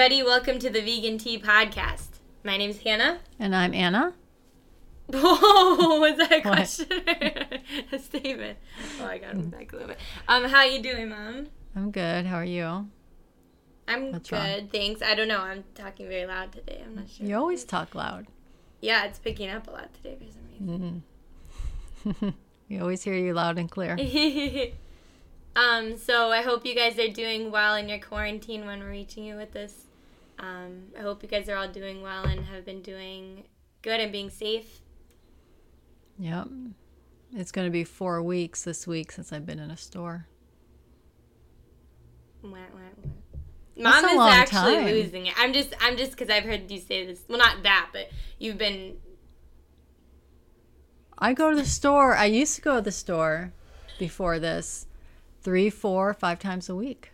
Everybody, welcome to the Vegan Tea Podcast. My name's Hannah. And I'm Anna. Whoa, was that a question a statement? Oh, I got it back a little bit. Um, how are you doing, Mom? I'm good. How are you? I'm What's good, wrong? thanks. I don't know. I'm talking very loud today. I'm not sure. You always talk loud. Yeah, it's picking up a lot today for some reason. Mm-hmm. we always hear you loud and clear. um, so I hope you guys are doing well in your quarantine when we're reaching you with this. Um, I hope you guys are all doing well and have been doing good and being safe. Yep. It's going to be four weeks this week since I've been in a store. Wah, wah, wah. Mom is actually time. losing it. I'm just, I'm just because I've heard you say this. Well, not that, but you've been. I go to the store. I used to go to the store before this, three, four, five times a week.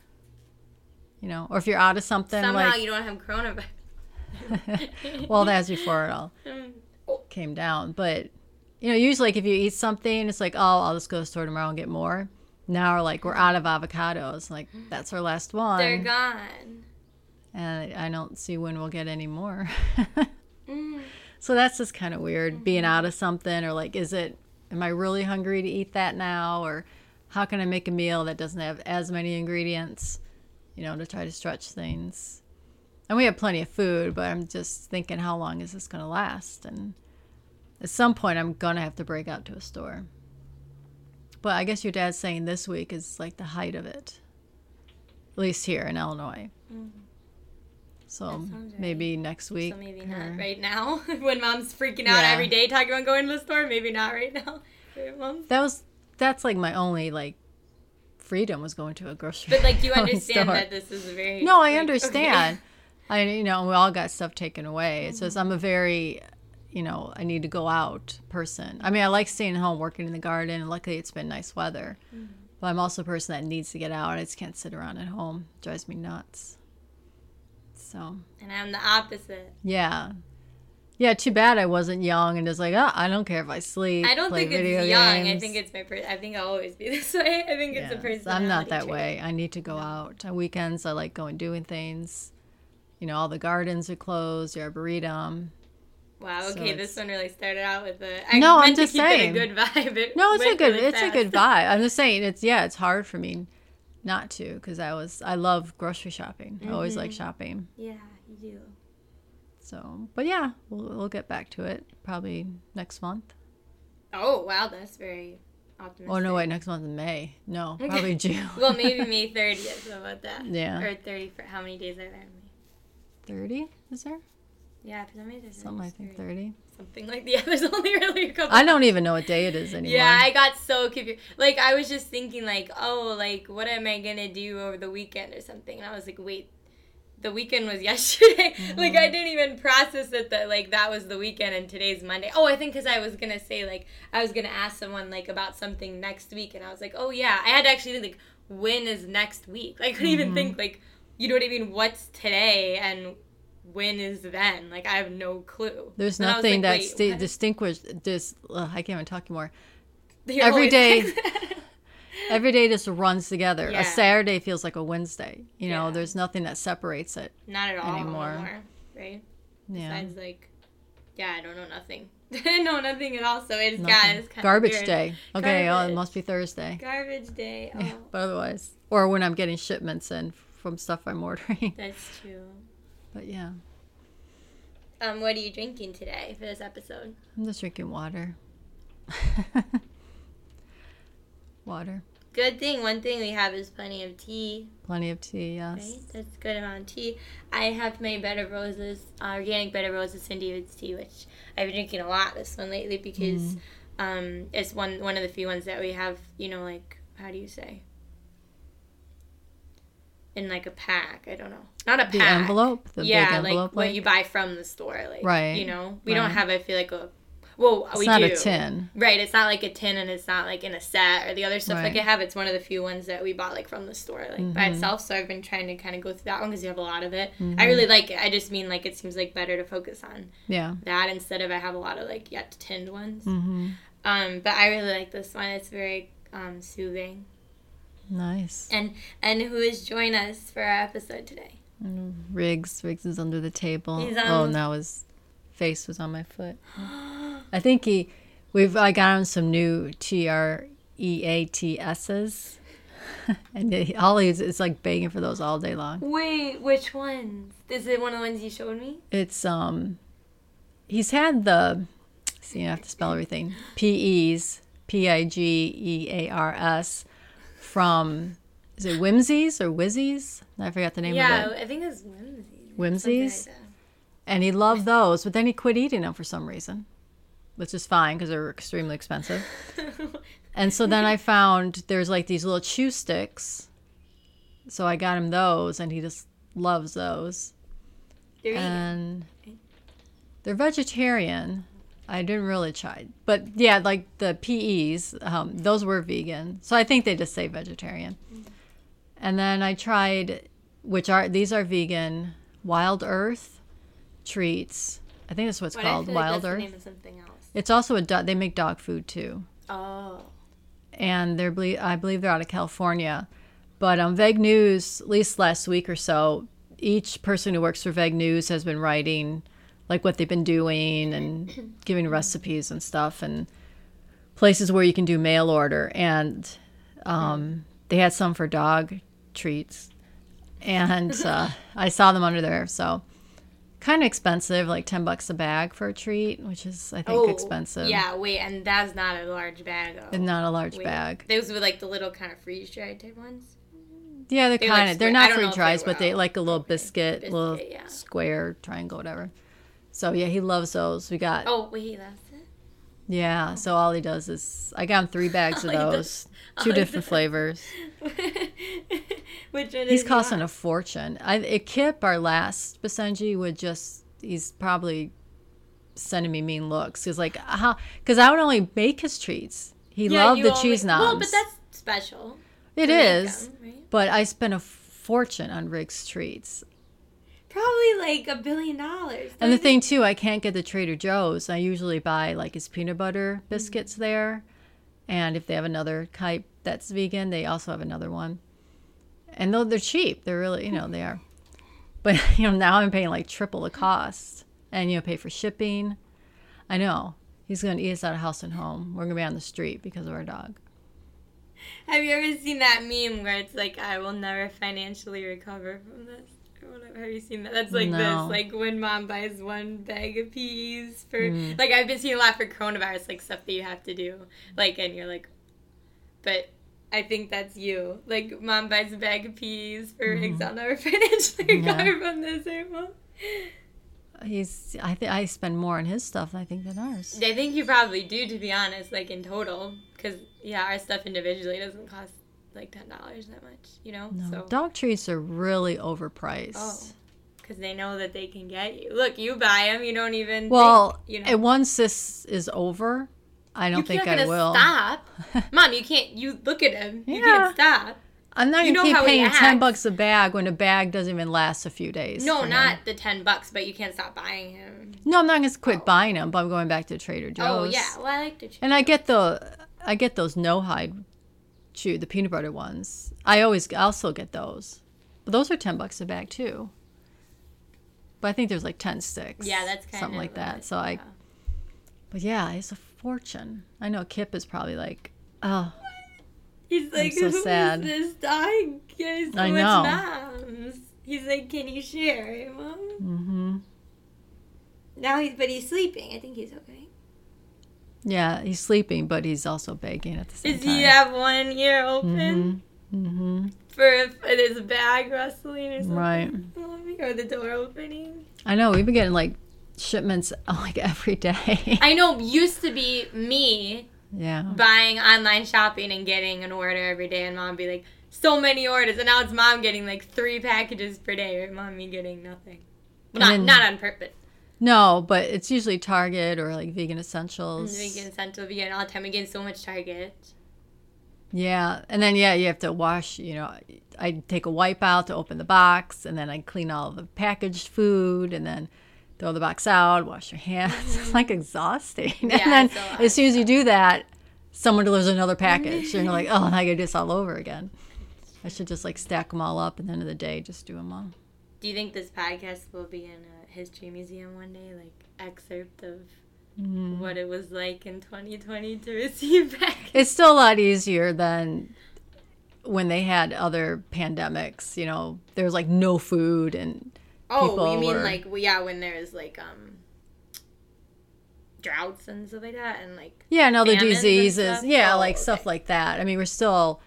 You know, or if you're out of something, somehow like, you don't have coronavirus. well, that's before it all came down. But you know, usually like if you eat something, it's like, oh, I'll just go to the store tomorrow and get more. Now we're like we're out of avocados. Like that's our last one. They're gone. And I don't see when we'll get any more. mm. So that's just kind of weird mm-hmm. being out of something or like is it am I really hungry to eat that now or how can I make a meal that doesn't have as many ingredients, you know, to try to stretch things. And we have plenty of food, but I'm just thinking how long is this going to last and at some point I'm going to have to break out to a store. But I guess your dad's saying this week is like the height of it, at least here in Illinois. Mm. So maybe next week. So maybe or... not right now when mom's freaking out yeah. every day talking about going to the store. Maybe not right now. that was that's like my only like freedom was going to a grocery. Store. But like you understand store. that this is a very no, I like, understand. Okay. I you know we all got stuff taken away. Mm-hmm. So I'm a very you know, I need to go out person. I mean, I like staying home, working in the garden, and luckily it's been nice weather. Mm-hmm. But I'm also a person that needs to get out. I just can't sit around at home. It drives me nuts. So. And I'm the opposite. Yeah. Yeah, too bad I wasn't young and just like, oh, I don't care if I sleep. I don't think it's young. Games. I think it's my. Per- I think I'll always be this way. I think it's a person. I'm not that trait. way. I need to go out. On weekends, I like going doing things. You know, all the gardens are closed. The arboretum. Wow. Okay, so this one really started out with a. I no, I'm just saying. It a good vibe. It no, it's a good. Really it's fast. a good vibe. I'm just saying. It's yeah. It's hard for me not to because I was. I love grocery shopping. Mm-hmm. I always like mm-hmm. shopping. Yeah, you do. So, but yeah, we'll we'll get back to it probably next month. Oh wow, that's very optimistic. Oh no, wait, next month in May. No, okay. probably June. well, maybe May 30th. How about that? Yeah. Or 30 for how many days are there in May? 30 is there? Yeah, for some reason. Something I think 30. Something like yeah. There's only really a couple. I don't even know what day it is anymore. Yeah, I got so confused. Like I was just thinking like, oh, like what am I gonna do over the weekend or something? And I was like, wait, the weekend was yesterday. Mm-hmm. like I didn't even process it that like that was the weekend and today's Monday. Oh, I think because I was gonna say like I was gonna ask someone like about something next week, and I was like, oh yeah, I had to actually think like when is next week? Like, I couldn't mm-hmm. even think like you know what I mean? What's today and when is then? Like I have no clue. There's and nothing like, that sti- distinguished this. I can't even talk anymore. You're every day, every day just runs together. Yeah. A Saturday feels like a Wednesday. You know, yeah. there's nothing that separates it. Not at all anymore. anymore right? Yeah. Besides, like, yeah, I don't know nothing. no, nothing at all. So it's guys garbage day. Okay, garbage. oh, it must be Thursday. Garbage day. Oh. Yeah, but otherwise, or when I'm getting shipments in from stuff I'm ordering. That's true. But yeah. Um, what are you drinking today for this episode? I'm just drinking water. Water. Good thing. One thing we have is plenty of tea. Plenty of tea, yes. Right? That's good amount of tea. I have my bed of roses, uh, organic bed of roses, St. David's tea, which I've been drinking a lot this one lately because mm. um, it's one one of the few ones that we have. You know, like how do you say? in like a pack. I don't know. Not a pack. The envelope. The yeah, envelope, like, like, what you buy from the store. Like right. You know, we right. don't have. I feel like a. Well, it's we not do. a tin. Right. It's not like a tin, and it's not like in a set or the other stuff right. like I have. It's one of the few ones that we bought like from the store, like mm-hmm. by itself. So I've been trying to kind of go through that one because you have a lot of it. Mm-hmm. I really like it. I just mean like it seems like better to focus on. Yeah. That instead of I have a lot of like yet tinned ones. Mm-hmm. Um, but I really like this one. It's very um, soothing. Nice. And and who is joined us for our episode today? Mm, Riggs. Riggs is under the table. He's on- Oh, now his face was on my foot. I think he. We've. I got him some new T R E A T S's, and he, all he's it's like begging for those all day long. Wait, which ones? Is it one of the ones you showed me? It's um. He's had the. See, I have to spell everything. P E's P I G E A R S from. Is it Whimsies or Whizzies? I forgot the name yeah, of it. Yeah, I think it's whimsies. Whimsies? Something like that. and he loved those, but then he quit eating them for some reason, which is fine because they're extremely expensive. and so then I found there's like these little chew sticks, so I got him those, and he just loves those. They're. And they're vegetarian. I didn't really try, but yeah, like the PEs, um, those were vegan, so I think they just say vegetarian. And then I tried, which are these are vegan, Wild Earth treats. I think that's what it's But I called, feel like Wild that's Earth. the name of something else. It's also a dog. They make dog food too, Oh. and they're ble- I believe they're out of California. But on Veg News, at least last week or so, each person who works for Veg News has been writing like what they've been doing and giving recipes and stuff and places where you can do mail order. And um, they had some for dog treats, and uh, I saw them under there. So kind of expensive, like ten bucks a bag for a treat, which is I think oh, expensive. Oh, Yeah, wait, and that's not a large bag. And not a large Wait, bag. Those were like the little kind of freeze dried type ones. Yeah, they're They're like kind of. they're not don't know free if they dries, but they like a little biscuit, Biscuit, little yeah. square triangle, whatever. So yeah, he loves those. We got Oh wait, that's it. yeah. Oh. So all he does is I got him three bags of All he does- those, two different flavors. Which He's costing a fortune. I a Kip, our last Basenji, would just he's probably sending me mean looks. He's like, how? Because I would only make his treats. He Yeah, loved the only- cheese knobs. Well, but that's special. it is. them, right? But I spent a fortune on Riggs's treats. Probably like a billion dollars. And the thing too, I can't get the Trader Joe's. I usually buy like his peanut butter mm-hmm. biscuits there, and if they have another type that's vegan, they also have another one. And though they're cheap, they're really you know they are. But you know now I'm paying like triple the cost, and you know pay for shipping. I know he's gonna eat us out of house and home. We're gonna be on the street because of our dog. Have you ever seen that meme where it's like, "I will never financially recover from this"? Or whatever. Have you seen that? That's like No. this, like when mom buys one bag of peas for, Mm. like I've been seeing a lot for coronavirus, like stuff that you have to do, like, and you're like, but. I think that's you. Like, mom buys a bag of peas for Mhm. I'll never financially Yeah. recover from the mom. He's I think I spend more on his stuff I think than ours. I think you probably do, to be honest, like in total. Because, yeah, our stuff individually doesn't cost like $10 that much, you know? No, So, dog treats are really overpriced. oh. Because they know that they can get you. Look, you buy them, you don't even. Well, think, you know. and once this is over, I don't You're think I will. stop. Mom, you can't, you look at him. You Yeah. can't stop. I'm not You gonna keep paying ten bucks a bag when a bag doesn't even last a few days. No, for him. not the 10 bucks, but you can't stop buying him. No, I'm not gonna quit Oh. buying him, but I'm going back to Trader Joe's. Oh, yeah. Well, I like to And I get the, I get those no hide, chew the peanut butter ones. I always, I also get those, but those are ten bucks a bag too. But I think there's like ten sticks. Yeah, that's kind something of like that. what- So I, but yeah, it's a fortune. I know Kip is probably like, oh, He's like, so "Who is sad. this dog? He so I know. moms. He's like, can you share, mom? mm-hmm. Now he's, but he's sleeping. I think he's okay. Yeah, he's sleeping, but he's also begging at the same Does time. Does he have one ear open Mm-hmm. for if there's a bag rustling or something? Right. Or the door opening? I know we've been getting like shipments like every day. I know, used to be me yeah. buying online shopping and getting an order every day, and mom be like, so many orders, and now it's mom getting like three packages per day, right? Mom, me getting nothing. Well, not, then- not on purpose. No, but it's usually Target or like Vegan Essentials. Mm, vegan Central vegan all the time. We get so much Target. Yeah, and then yeah, you have to wash. You know, I take a wipe out to open the box, and then I clean all the packaged food, and then throw the box out, wash your hands. It's like exhausting. Mm-hmm. Yeah, and then lot as soon as you do that, someone delivers another package, and you're like, oh, I gotta do this all over again. I should just like stack them all up, and then of the day, just do them all. Do you think this podcast will be in a history museum one day, like excerpt of mm. what it was like in 2020 to receive back? It's still a lot easier than when they had other pandemics. You know, there's like no food and. Oh, you mean were... like well, yeah, when there's like um droughts and stuff like that, and like yeah, and other diseases, yeah, oh, like okay. stuff like that. I mean, we're still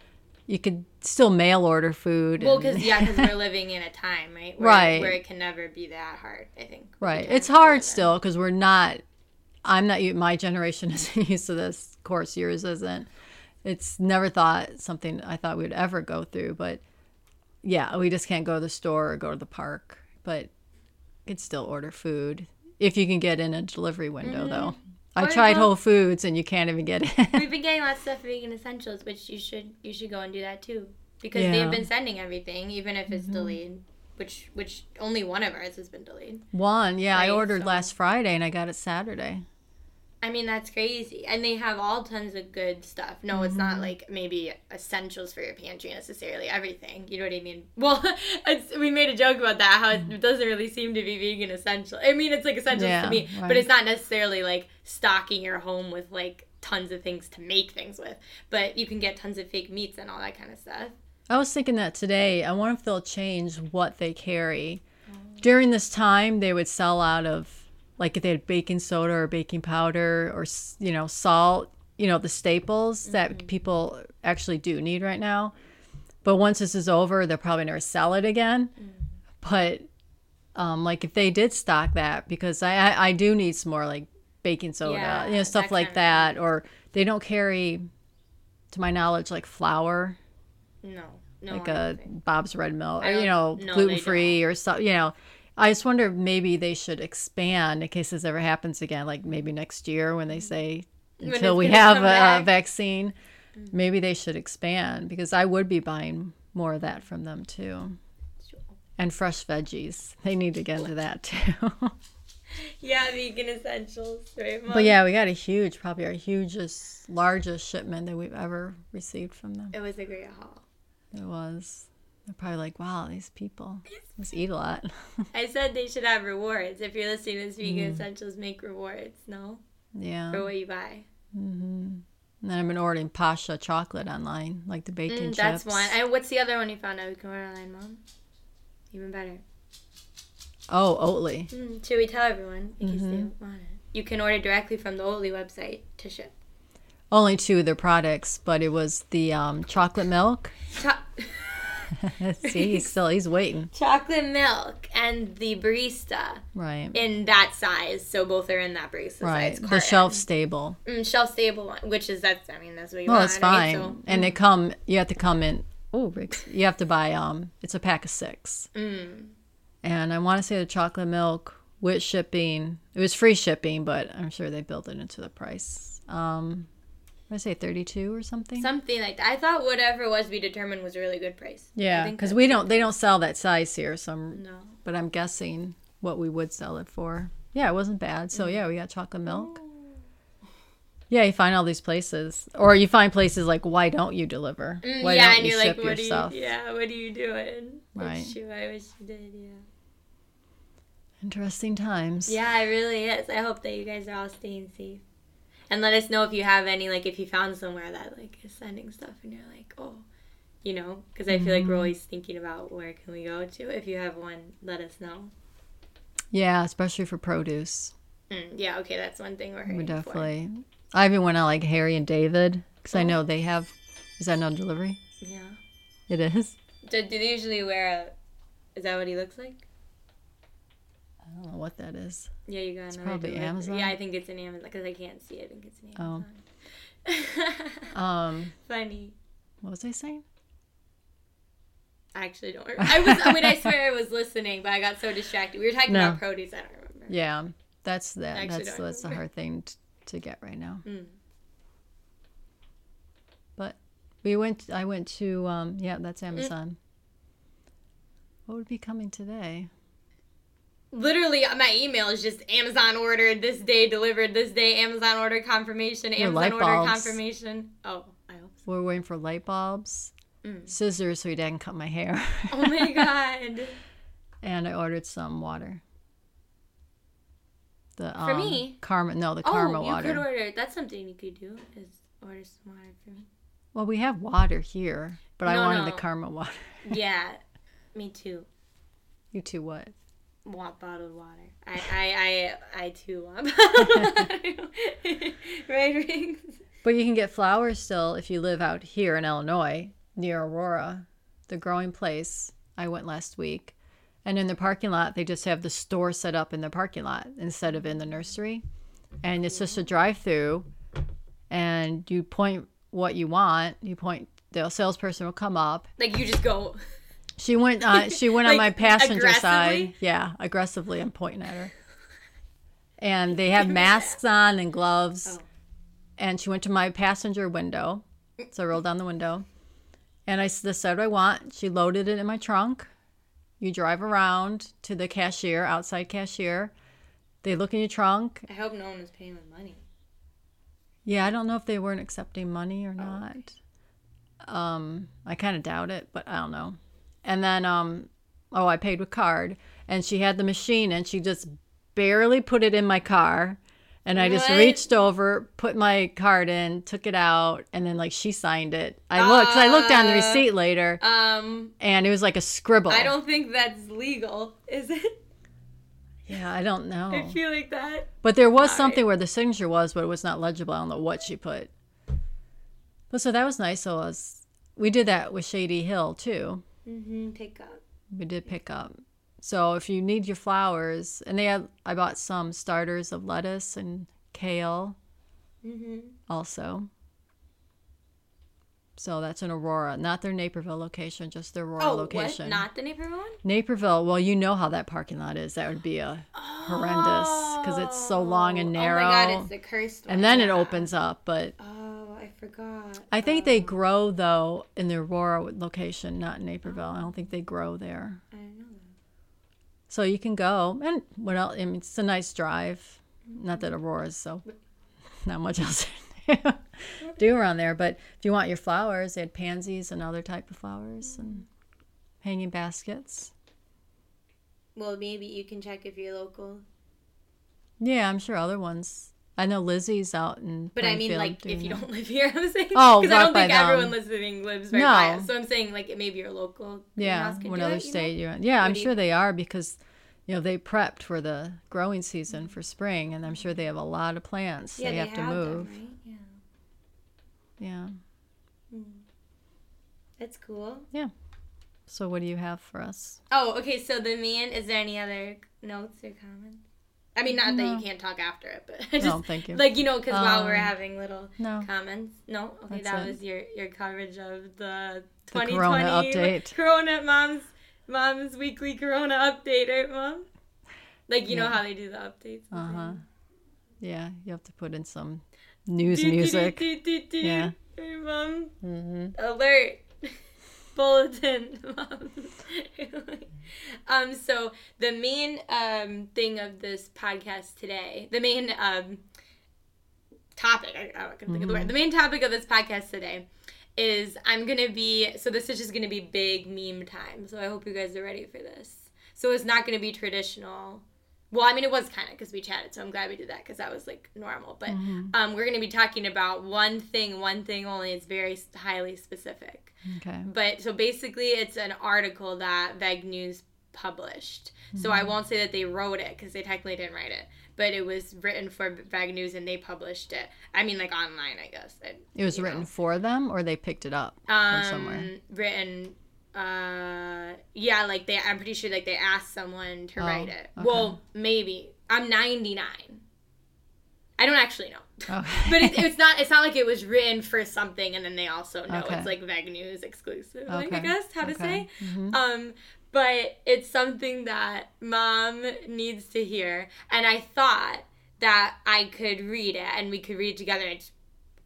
you could still mail order food. Well, because yeah, because we're living in a time, right? Where, right. Where it can never be that hard. I think. Right. It's hard still because we're not. I'm not. My generation isn't used to this. Of course, yours isn't. It's never thought something I thought we'd ever go through, but yeah, we just can't go to the store or go to the park. But you can still order food if you can get in a delivery window, mm-hmm. though. I tried Whole Foods and you can't even get it. We've been getting lots of stuff vegan essentials, which you should you should go and do that too because yeah. they've been sending everything, even if it's mm-hmm. delayed. Which which only one of ours has been delayed. One, yeah, right? I ordered so. last Friday and I got it Saturday. I mean that's crazy, and they have all tons of good stuff. No, mm-hmm. it's not mm-hmm. like maybe essentials for your pantry necessarily. Everything, you know what I mean? Well, we made a joke about that how it doesn't really seem to be vegan essential. I mean, it's like essentials yeah, to me, right. but it's not necessarily like stocking your home with like tons of things to make things with. But you can get tons of fake meats and all that kind of stuff. I was thinking that today. I wonder if they'll change what they carry. Oh. During this time, they would sell out of like if they had baking soda or baking powder or you know salt you know the staples mm-hmm. that people actually do need right now. But once this is over they'll probably never sell it again. Mm-hmm. but um, like if they did stock that because I, I, I do need some more like baking soda yeah, you know stuff that like that. Or they don't carry to my knowledge like flour. No no like a Bob's Red Mill or you know no, gluten free or something you know I just wonder if maybe they should expand in case this ever happens again, like maybe next year when they say until we have a, a, vaccine, mm-hmm. maybe they should expand because I would be buying more of that from them too. And fresh veggies. They need to get into that too. yeah, vegan essentials, right? Mom? But yeah, we got a huge, probably our hugest, largest shipment that we've ever received from them. It was a great haul. It was. They're probably like, wow, these people must eat a lot. I said they should have rewards. If you're listening to this vegan mm. essentials, make rewards. No. Yeah. For what you buy. Mm-hmm. And then I've been ordering Pascha chocolate online, like the bacon mm, chips. That's one. And what's the other one you found out? We can order online, Mom. Even better. Oh, Oatly. Mm, should we tell everyone in case mm-hmm. they want it? You can order directly from the Oatly website to ship. Only two of their products, but it was the um, chocolate milk. Cho- See, he's still he's waiting. Chocolate milk and the barista. Right. In that size, so both are in that barista right. size. The shelf stable. Mm, shelf stable one, which is that's I mean that's what you well, want. Well, it's fine. Right? So, and mm. they come. You have to come in. Oh, you have to buy um. It's a pack of six. Mm. And I want to say the chocolate milk with shipping. It was free shipping, but I'm sure they built it into the price. Um, I say 32 or something. Something like that. I thought whatever it was we determined was a really good price. Yeah, because we don't. They don't sell that size here. So I'm, no. But I'm guessing what we would sell it for. Yeah, it wasn't bad. So mm. yeah, we got chocolate milk. Oh. Yeah, you find all these places, or you find places like, why don't you deliver? Mm, why yeah, don't you ship like, your stuff? You, yeah, what are you doing? Right. I wish you did. Yeah. Interesting times. Yeah, it really is. I hope that you guys are all staying safe and let us know if you have any like if you found somewhere that like is sending stuff and you're like oh you know? Because i feel like we're mm-hmm. always thinking about where can we go to. If you have one let us know. Yeah especially for produce. Mm, yeah okay that's one thing we're we definitely for. i even went out like harry and david because oh. i know they have is that no delivery? Yeah. It is. Do, do they usually wear a is that what he looks like I don't know what that is. Yeah, you got it's probably Amazon. Yeah, I think it's an Amazon because I can't see it. I think it's an oh. Amazon. Oh. um. Funny. What was I saying? I actually don't. Remember. I was. I mean, I swear I was listening, but I got so distracted. We were talking no. about produce. I don't remember. Yeah, that's that. That's that's the hard thing t- to get right now. Mm. But we went. I went to. Um, yeah, that's mm. Amazon. Mm. What would be coming today? Literally my email is just Amazon ordered this day, delivered this day, Amazon order confirmation, Amazon order confirmation. Oh, I hope so. We're waiting for light bulbs, mm. scissors so he didn't cut my hair. oh my god. And I ordered some water. The For um, me? Karma. No, the Oh, Karma water. you could order. That's something you could do. Is order some water for me. well, we have water here, but I wanted no. the Karma water. Yeah, me too. you too. what? Want bottled water. I I I, I too want bottled water. right, Riggs? But you can get flowers still if you live out here in Illinois near Aurora, the growing place. I went last week. And in the parking lot, they just have the store set up in the parking lot instead of in the nursery. And it's just a drive through. And you point what you want. You point, the salesperson will come up. Like you just go. She went uh, she went on my passenger side. Yeah, aggressively I'm pointing at her. And they have masks on and gloves. Oh. And she went to my passenger window. So I rolled down the window. And I s- just said what I want. She loaded it in my trunk. You drive around to the cashier, outside cashier. They look in your trunk. I hope no one was paying with money. Yeah, I don't know if they weren't accepting money or not. Um, I kind of doubt it, but I don't know. And then, um, oh, I paid with card, and she had the machine, and she just barely put it in my car, and I just What? reached over, put my card in, took it out, and then like she signed it. I looked, 'cause I looked on the Uh, receipt later, Um, and it was like a scribble. I don't think that's legal, is it? Yeah, I don't know. I feel like that. But there was Alright. something where the signature was, but it was not legible. I don't know what she put. But so that was nice. So us, we did that with Shady Hill too. Mm-hmm. Pick up. We did pick up. So if you need your flowers, and they had, I bought some starters of lettuce and kale Mm-hmm. also. So that's in Aurora, not their Naperville location, just their Aurora Oh, location. what? Not the neighborhood one? Naperville. Well, you know how that parking lot is. That would be a horrendous because it's so long and narrow. Oh my god, it's the cursed one. and then it opens up. But Oh, I forgot. I think they um, grow though in the Aurora location, not in Naperville. I don't think they grow there. I know that. So you can go. And what else? I mean, it's a nice drive. Not that Aurora's so not much else to do around there. But if you want your flowers, they had pansies and other type of flowers and mm. hanging baskets. Well, maybe you can check if you're local. Yeah, I'm sure other ones. I know Lizzie's out in. But I mean, like, if you that. don't live here, I'm saying. Oh, because I don't think them. everyone listening lives right No. by us. So I'm saying, like, maybe your local Yeah, do other it, you know? state you're in. Yeah, I'm do you sure they are because, you know, they prepped for the growing season for spring, and I'm sure they have a lot of plants Yeah, they, they have to them, move. right? Yeah, Yeah. Hmm. that's cool. Yeah. So what do you have for us? Oh, okay. So the man, is there any other notes or comments? I mean, not that you can't talk after it, but I just no, thank you. like you know, because while we're Um, having little no. comments, no, okay, that it. was your your coverage of the The 2020 Corona update. Corona mom's mom's weekly Corona update, right, mom? Like you know how they do the updates. Uh huh. Yeah, you have to put in some news music. Yeah. Hey, mom. hmm alert bulletin. Um so the main um thing of this podcast today the main um topic i, I can think of the word. The main topic of this podcast today is i'm gonna be so this is just gonna be big meme time. So i hope you guys are ready for this. So it's not gonna be traditional well i mean it was kind of because we chatted so i'm glad we did that because that was like normal. But um, we're going to be talking about one thing one thing only. It's very highly specific. Okay. but so basically it's an article that veg news published. So i won't say that they wrote it because they technically didn't write it but it was written for veg news and they published it. I mean like online i guess. It- It was written know. for them, or they picked it up um, from somewhere. written uh yeah like they i'm pretty sure like they asked someone to Oh, write it. okay. well maybe. I'm 99 i don't actually know. Okay. but it, it's not it's not like it was written for something and then they also know. Okay. it's like veg news exclusive like i guess how to say. Mhm. um but it's something that mom needs to hear. And i thought that i could read it and we could read it together. It's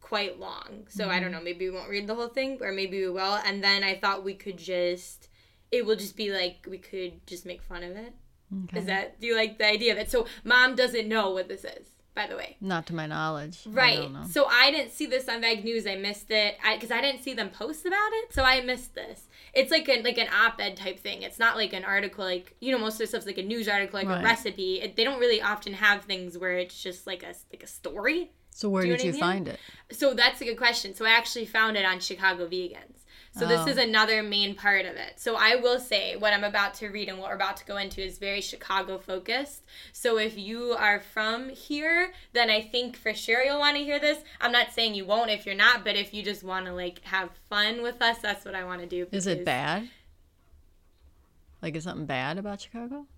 quite long so i don't Mm-hmm. know maybe we won't read the whole thing or maybe we will and then i thought we could just it will just be like we could just make fun of it is Okay. that do you like the idea of it so mom doesn't know what this is by the way. Not to my knowledge. Right. I so I didn't see this on Veg News. I missed it because I, I, didn't see them post about it. So I missed this. It's like a like an op-ed type thing. It's not like an article. Like you know, most of the stuff's like a news article, like right. a recipe. It, they don't really often have things where it's just like a like a story. So where did you, you find it? So that's a good question. So I actually found it on Chicago Vegans. So this oh. is another main part of it. So I will say what I'm about to read and what we're about to go into is very Chicago focused. So if you are from here, then I think for sure you'll want to hear this. I'm not saying you won't if you're not, but if you just want to like have fun with us, that's what I want to do. Is it bad? Like is something bad about Chicago?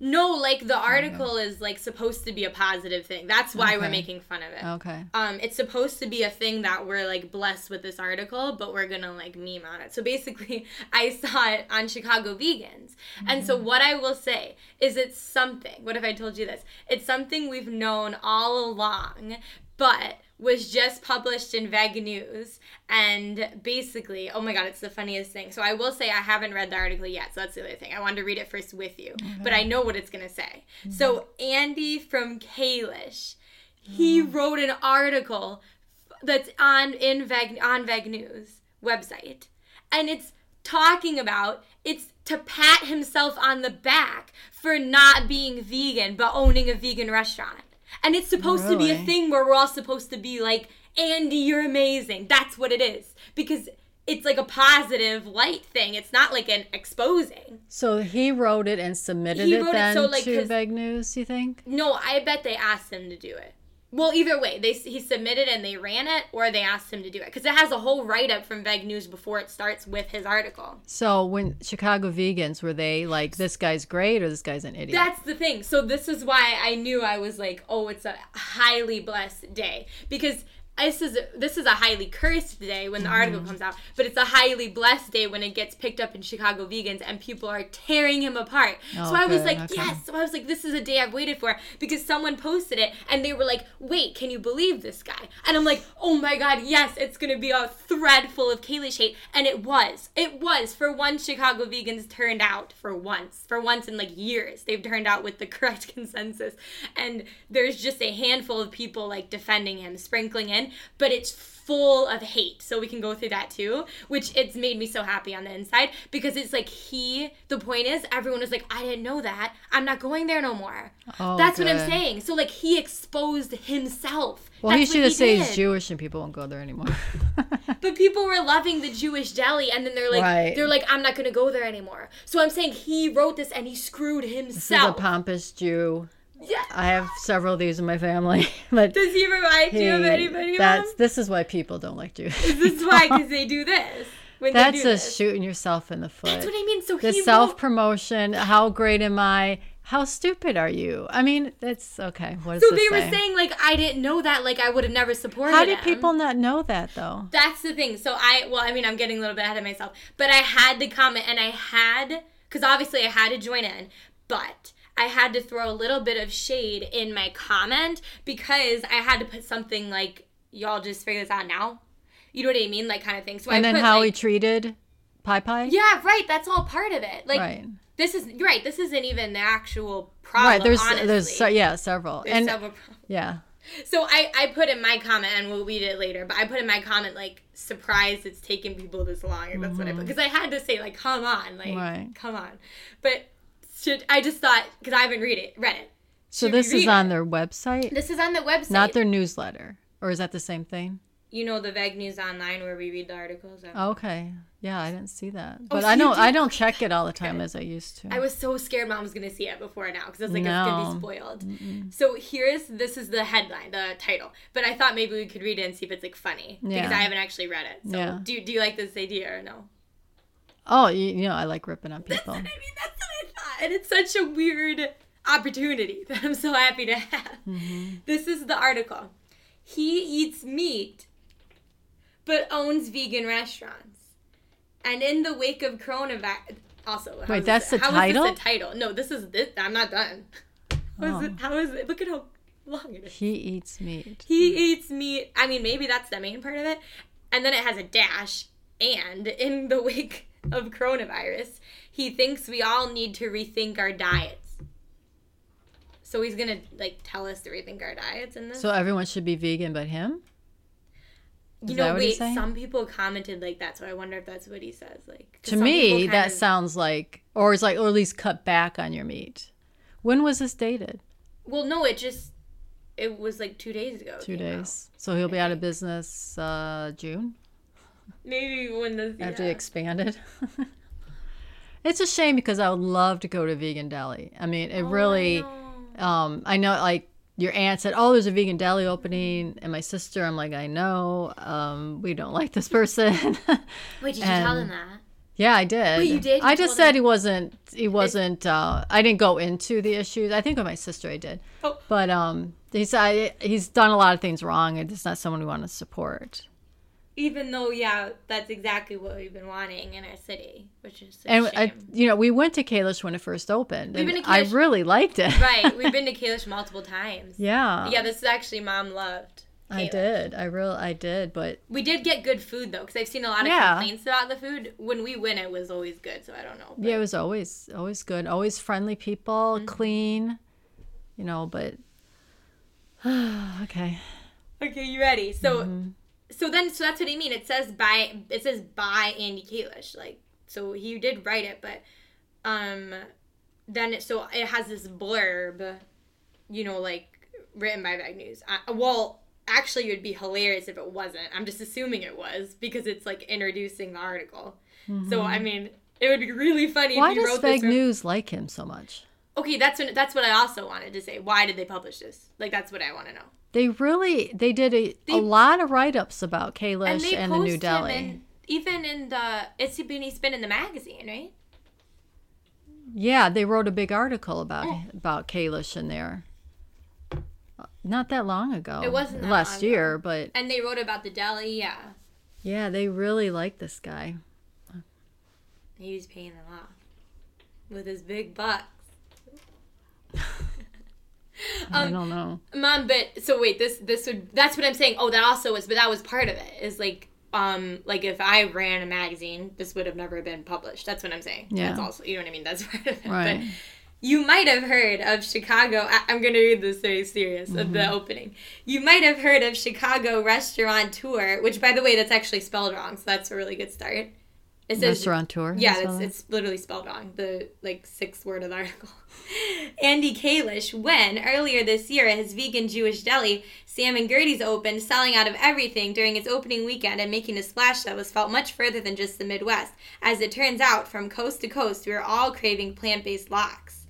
No, like the article is like supposed to be a positive thing. That's why okay. we're making fun of it. Okay. Um, it's supposed to be a thing that we're like blessed with this article, but we're gonna like meme on it. So basically, I saw it on Chicago Vegans, mm-hmm. and so mm-hmm. what I will say is it's something. What if I told you this? It's something we've known all along, but was just published in Veg News. And basically, oh my God, it's the funniest thing. So I will say I haven't read the article yet. So that's the other thing. I wanted to read it first with you, okay. but I know what it's going to say. Mm-hmm. So Andy from Kalish, he mm. wrote an article that's on in Veg on Veg News website, and it's talking about it's to pat himself on the back for not being vegan but owning a vegan restaurant. And it's supposed really? to be a thing where we're all supposed to be like, Andy, you're amazing. That's what it is. Because it's like a positive light thing. It's not like an exposing. So he wrote it and submitted he it then it so, like, to Veg News, you think? No, I bet they asked him to do it. Well, either way, they he submitted and they ran it, or they asked him to do it because it has a whole write up from Veg News before it starts with his article. So when Chicago vegans were they like this guy's great or this guy's an idiot? That's the thing. So this is why I knew I was like, oh, it's a highly blessed day because this is this is a highly cursed day when the mm-hmm. article comes out, but it's a highly blessed day when it gets picked up in Chicago vegans and people are tearing him apart. Oh, so I was like, okay. yes. So I was like, this is a day I've waited for because someone posted it and they were like, wait, can you believe this guy? And I'm like, oh my god, yes, it's gonna be a thread full of Kaylee hate, and it was. It was for once. Chicago vegans turned out for once, for once in like years, they've turned out with the correct consensus, and there's just a handful of people like defending him, sprinkling in but it's full of hate. So we can go through that too, which it's made me so happy on the inside because it's like he, the point is, everyone was like, I didn't know that. I'm not going there no more. Oh, That's good. what I'm saying. So like he exposed himself. Well, That's he should have said he's Jewish and people won't go there anymore. but people were loving the Jewish deli and then they're like, right. they're like, I'm not going to go there anymore. So I'm saying he wrote this and he screwed himself. This is a pompous Jew. Yeah. I have several of these in my family. But does he remind you of anybody? That's Mom? this is why people don't like Jews. This is this why? Because they do this. That's just shooting yourself in the foot. That's what I mean. So the self promotion. How great am I? How stupid are you? I mean, that's okay. What so they say? were saying like I didn't know that. Like I would have never supported. How did people not know that though? That's the thing. So I well, I mean, I'm getting a little bit ahead of myself, but I had to comment and I had because obviously I had to join in, but I had to throw a little bit of shade in my comment because I had to put something like, y'all just figure this out now. You know what I mean? Like, kind of thing. So and I then how like, he treated Pie Pie? Yeah, right. That's all part of it. Like, right. This is right. This isn't even the actual problem. Right. There's honestly. there's yeah several there's and several yeah. So I I put in my comment and we'll read it later. But I put in my comment like surprised it's taken people this long. And that's mm-hmm. what I put because mm-hmm. I had to say like come on like right. come on. But should I just thought because I haven't read it read it. So this is on their website. This is on the website, not their newsletter, or is that the same thing? You know the Veg News Online where we read the articles. okay, yeah, I didn't see that, oh, but oh, so I don't. I don't check it all the time as I used to. I was so scared mom was gonna see it before now because I was like, no. it's gonna be spoiled. Mm-mm. So here's this is the headline, the title, but I thought maybe we could read it and see if it's like funny yeah. because I haven't actually read it. So yeah. do do you like this idea or no? Oh, you, you know, I like ripping on people. That's what I mean. That's what I thought. And it's such a weird opportunity that I'm so happy to have. Mm-hmm. This is the article. He eats meat, but owns vegan restaurants. And in the wake of coronavirus, also. Wait, that's the how title. How is this the title? No, this is this. I'm not done. How oh. is it? How is it? Look at how long it is. He eats meat. He eats meat. I mean, maybe that's the main part of it. And then it has a dash. And in the wake of coronavirus, he thinks we all need to rethink our diets. So he's gonna like tell us to rethink our diets and this. So everyone should be vegan but him? you know, wait. Some people commented like that, so I wonder if that's what he says. Like to me, that of... sounds like, or it's like, or at least cut back on your meat. When was this dated? Well, no, it just it was like two days ago. Two days. Out. So he'll be out of business uh, June. Maybe when the after yeah. expanded. it's a shame because I would love to go to vegan deli. I mean, it oh, really. I know. Um, I know, like your aunt said, "Oh, there's a vegan deli opening," and my sister, I'm like, "I know, um, we don't like this person." Wait, did and, you tell them that? Yeah, I did. Wait, you did? You I just said them? he wasn't. He wasn't. Uh, I didn't go into the issues. I think with my sister, I did. Oh. But um, he's I, he's done a lot of things wrong, and it's not someone we want to support even though yeah that's exactly what we've been wanting in our city which is and I, you know we went to kalish when it first opened we've been to Kalish, i really liked it right we've been to kalish multiple times yeah yeah this is actually mom loved Kalish. i did i really i did but we did get good food though because i've seen a lot of yeah. complaints about the food when we went it was always good so i don't know but. yeah it was always always good always friendly people mm-hmm. clean you know but okay okay you ready so mm-hmm so then so that's what I mean. It says by it says by Andy Kalish. Like so he did write it, but um then it so it has this blurb, you know, like written by Veg News. I, well, actually, it would be hilarious if it wasn't. I'm just assuming it was because it's like introducing the article. Mm-hmm. So I mean, it would be really funny. Why does Veg News like him so much? Okay, that's what that's what I also wanted to say. Why did they publish this? Like that's what I want to know. They really they did a, they, a lot of write ups about Kalish and, and the new deli. In, even in the it's been he's been in the magazine, right? Yeah, they wrote a big article about oh. about Kalish in there. Uh, not that long ago. It wasn't last year, but and they wrote about the deli. Yeah. Yeah, they really like this guy. He was paying them off with his big bucks. Um, I don't know, mom. But so wait, this this would that's what I'm saying. Oh, that also was, but that was part of it. Is like um like if I ran a magazine, this would have never been published. That's what I'm saying. Yeah. That's also you know what I mean. That's part of it. Right. But you might have heard of Chicago. I, am going to read this very serious mm-hmm. of the mm-hmm. opening. You might have heard of Chicago Restauranter, which by the way, that's actually spelled wrong. So that's a really good start. It says restaurateur. Yeah, it's, it's literally spelled wrong. The like sixth word of the article. Andy Kalish, when earlier this year his vegan Jewish deli, Sam and Gertie's opened, selling out of everything during its opening weekend and making a splash that was felt much further than just the Midwest. As it turns out, from coast to coast, we are all craving plant-based lox.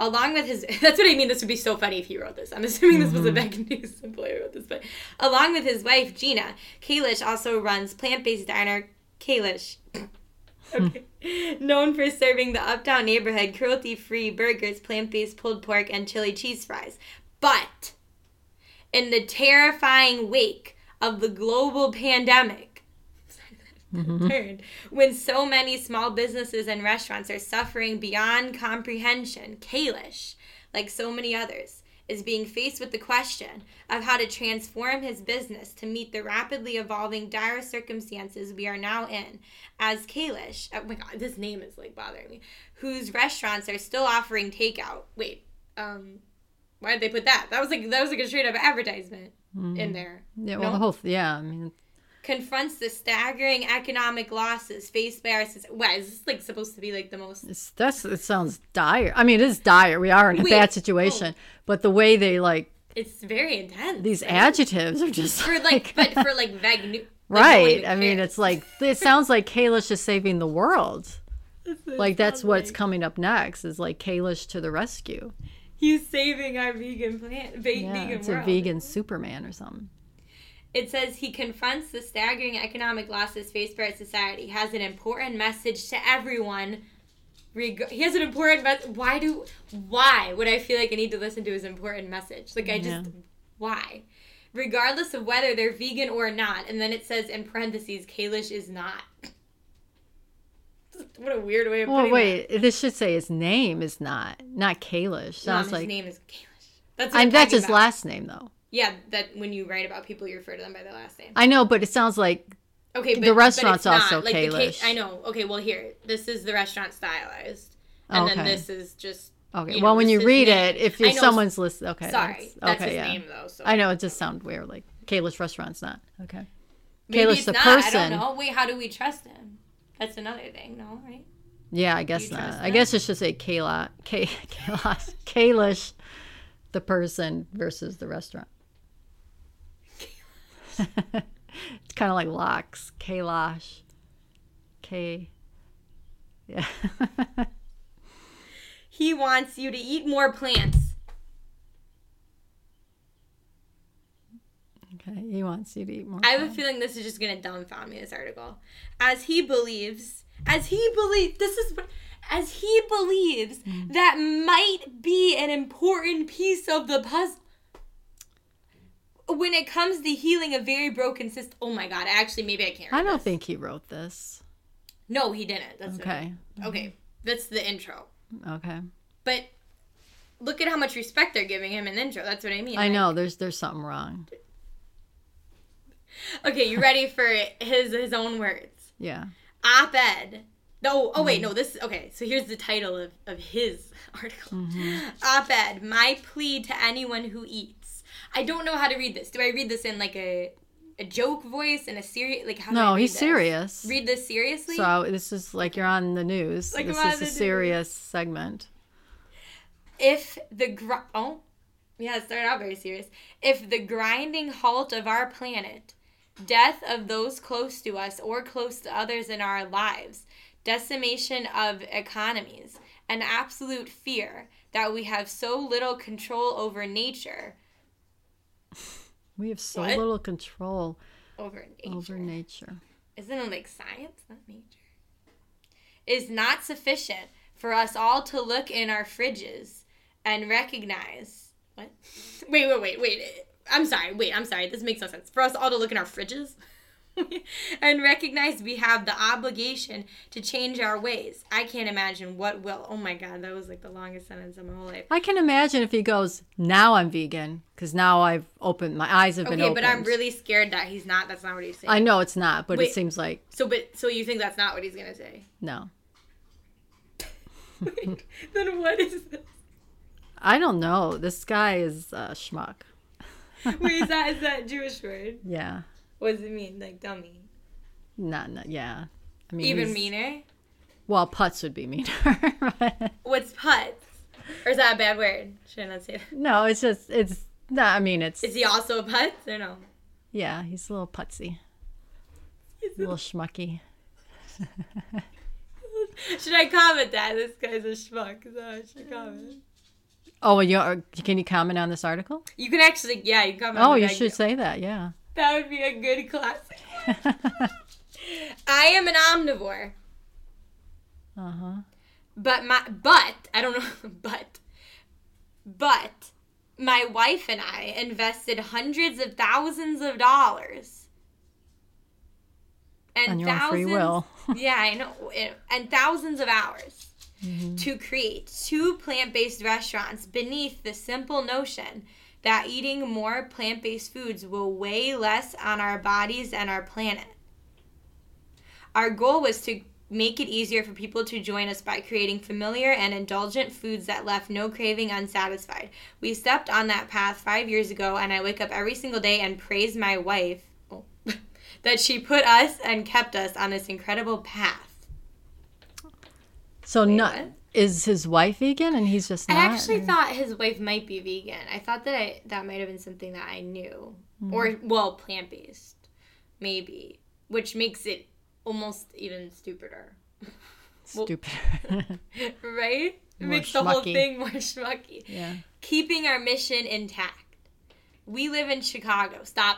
Along with his, that's what I mean. This would be so funny if he wrote this. I'm assuming this was a Veg mm-hmm. News employee wrote this, but along with his wife Gina, Kalish also runs plant-based diner Kalish okay. Known for serving the uptown neighborhood cruelty free burgers, plant based pulled pork, and chili cheese fries. But in the terrifying wake of the global pandemic, mm-hmm. when so many small businesses and restaurants are suffering beyond comprehension, Kalish, like so many others, is being faced with the question of how to transform his business to meet the rapidly evolving dire circumstances we are now in. As Kalish, oh my god, this name is like bothering me, whose restaurants are still offering takeout. Wait, um, why did they put that? That was like that was like a straight up advertisement mm-hmm. in there. Yeah, well, no? the whole yeah, I mean confronts the staggering economic losses faced by our society. What is this like supposed to be like the most? It's, that's it sounds dire. I mean, it is dire. We are in a bad oh. situation, oh. but the way they like it's very intense. These right? adjectives are just for like, like but for like veg. Like right. I mean, it's like it sounds like Kalish is saving the world. like that's what's like. coming up next is like Kalish to the rescue. He's saving our vegan plant. Ve- yeah, vegan it's world. a vegan Superman or something. It says he confronts the staggering economic losses faced by our society. Has an important message to everyone. Reg- he has an important message. Why do? Why would I feel like I need to listen to his important message? Like I just, yeah. why? Regardless of whether they're vegan or not, and then it says in parentheses, Kalish is not. what a weird way of. Putting it. Well, wait. That. This should say his name is not, not Kalish. Sounds Mom, like his name is Kalish. That's I'm, that's his about. last name though. Yeah, that when you write about people, you refer to them by their last name. I know, but it sounds like okay. But, the restaurant's but also like Kalish. I know. Okay, well here, this is the restaurant stylized, and okay. then this is just Okay. you know, well, when you read name. it, if know- someone's listening, okay. Sorry, that's okay, his yeah. name though. So I know it just sounds weird, like Kalish restaurant's not okay. maybe Kalish the not. I person. don't know. Wait, how do we trust him? That's another thing, no, right? Yeah, I guess not. I guess it should say Kayla, K, Kayla, Kalish, the person versus the restaurant. it's kind of like locks, Kailash, K. Yeah. He wants you to eat more plants. okay, he wants you to eat more. I have a feeling this is just gonna dumbfound me. This article, as he believes, as he believes, this is what, as he believes Mm. that might be an important piece of the puzzle. When it comes to healing a very broken system, oh my god! Actually, maybe I can't. I don't this. think he wrote this. No, he didn't. That's Okay. Okay, that's the intro. Okay. But look at how much respect they're giving him in the intro. That's what I mean. I Like- know there's there's something wrong. Okay, you ready for his his own words? Yeah. Op-ed. No, oh Mm-hmm. wait, no. This okay. So here's the title of of his article. Mm-hmm. Op-ed. My plea to anyone who eats. I don't know how to read this. Do I read this in like a a joke voice and a serious like how? No, he's this? serious. Read this seriously. So this is like you're on the news. Like this is a news. serious segment. if the gr- oh yeah it started out very serious if the grinding halt of our planet death of those close to us or close to others in our lives decimation of economies and absolute fear that we have so little control over nature We have so What? little control over nature. over nature. isn't it like science? Not nature. Is not sufficient for us all to look in our fridges and recognize what? Wait wait wait wait. I'm sorry wait i'm sorry. This makes no sense. For us all to look in our fridges and recognize we have the obligation to change our ways i can't imagine what will oh my god that was like the longest sentence of my whole life I can imagine if he goes, now I'm vegan, because now I've opened, my eyes have been okay opened. Okay, but i'm really scared that he's not that's not what he's saying I know it's not, but Wait. it seems like, so but so you think that's not what he's gonna say no. then what is this I don't know. This guy is a schmuck. Wait, is that is that Jewish word? Yeah. What does it mean? Like dummy. Not, not yeah. I mean, Even he's- meaner? Well, putz would be meaner. but- What's putz? Or is that a bad word? Should I not say that? no, it's just, it's, no, I mean, it's, Is he also a putz or no? yeah, he's a little putsy, a little schmucky. Should I comment that? This guy's a schmuck. Is that I should comment? Oh, you are, can you comment on this article? You can actually, yeah, you can comment. Oh, you should say that, yeah. That would be a good classic. I am an omnivore, uh huh. but my but I don't know, but but my wife and I invested hundreds of thousands of dollars and On your own free will. yeah, I know, and thousands of hours Mm-hmm. to create two plant-based restaurants beneath the simple notion that eating more plant-based foods will weigh less on our bodies and our planet. Our goal was to make it easier for people to join us by creating familiar and indulgent foods that left no craving unsatisfied. We stepped on that path five years ago, and I wake up every single day and praise my wife oh, that she put us and kept us on this incredible path. So, not, what? Is his wife vegan and he's just not? I actually or- thought his wife might be vegan. I thought that I, that might have been something that I knew, or well, plant based, maybe, which makes it almost even stupider, well- Stupid. right? It More makes the whole thing more schmucky. yeah. Keeping our mission intact. We live in Chicago. Stop!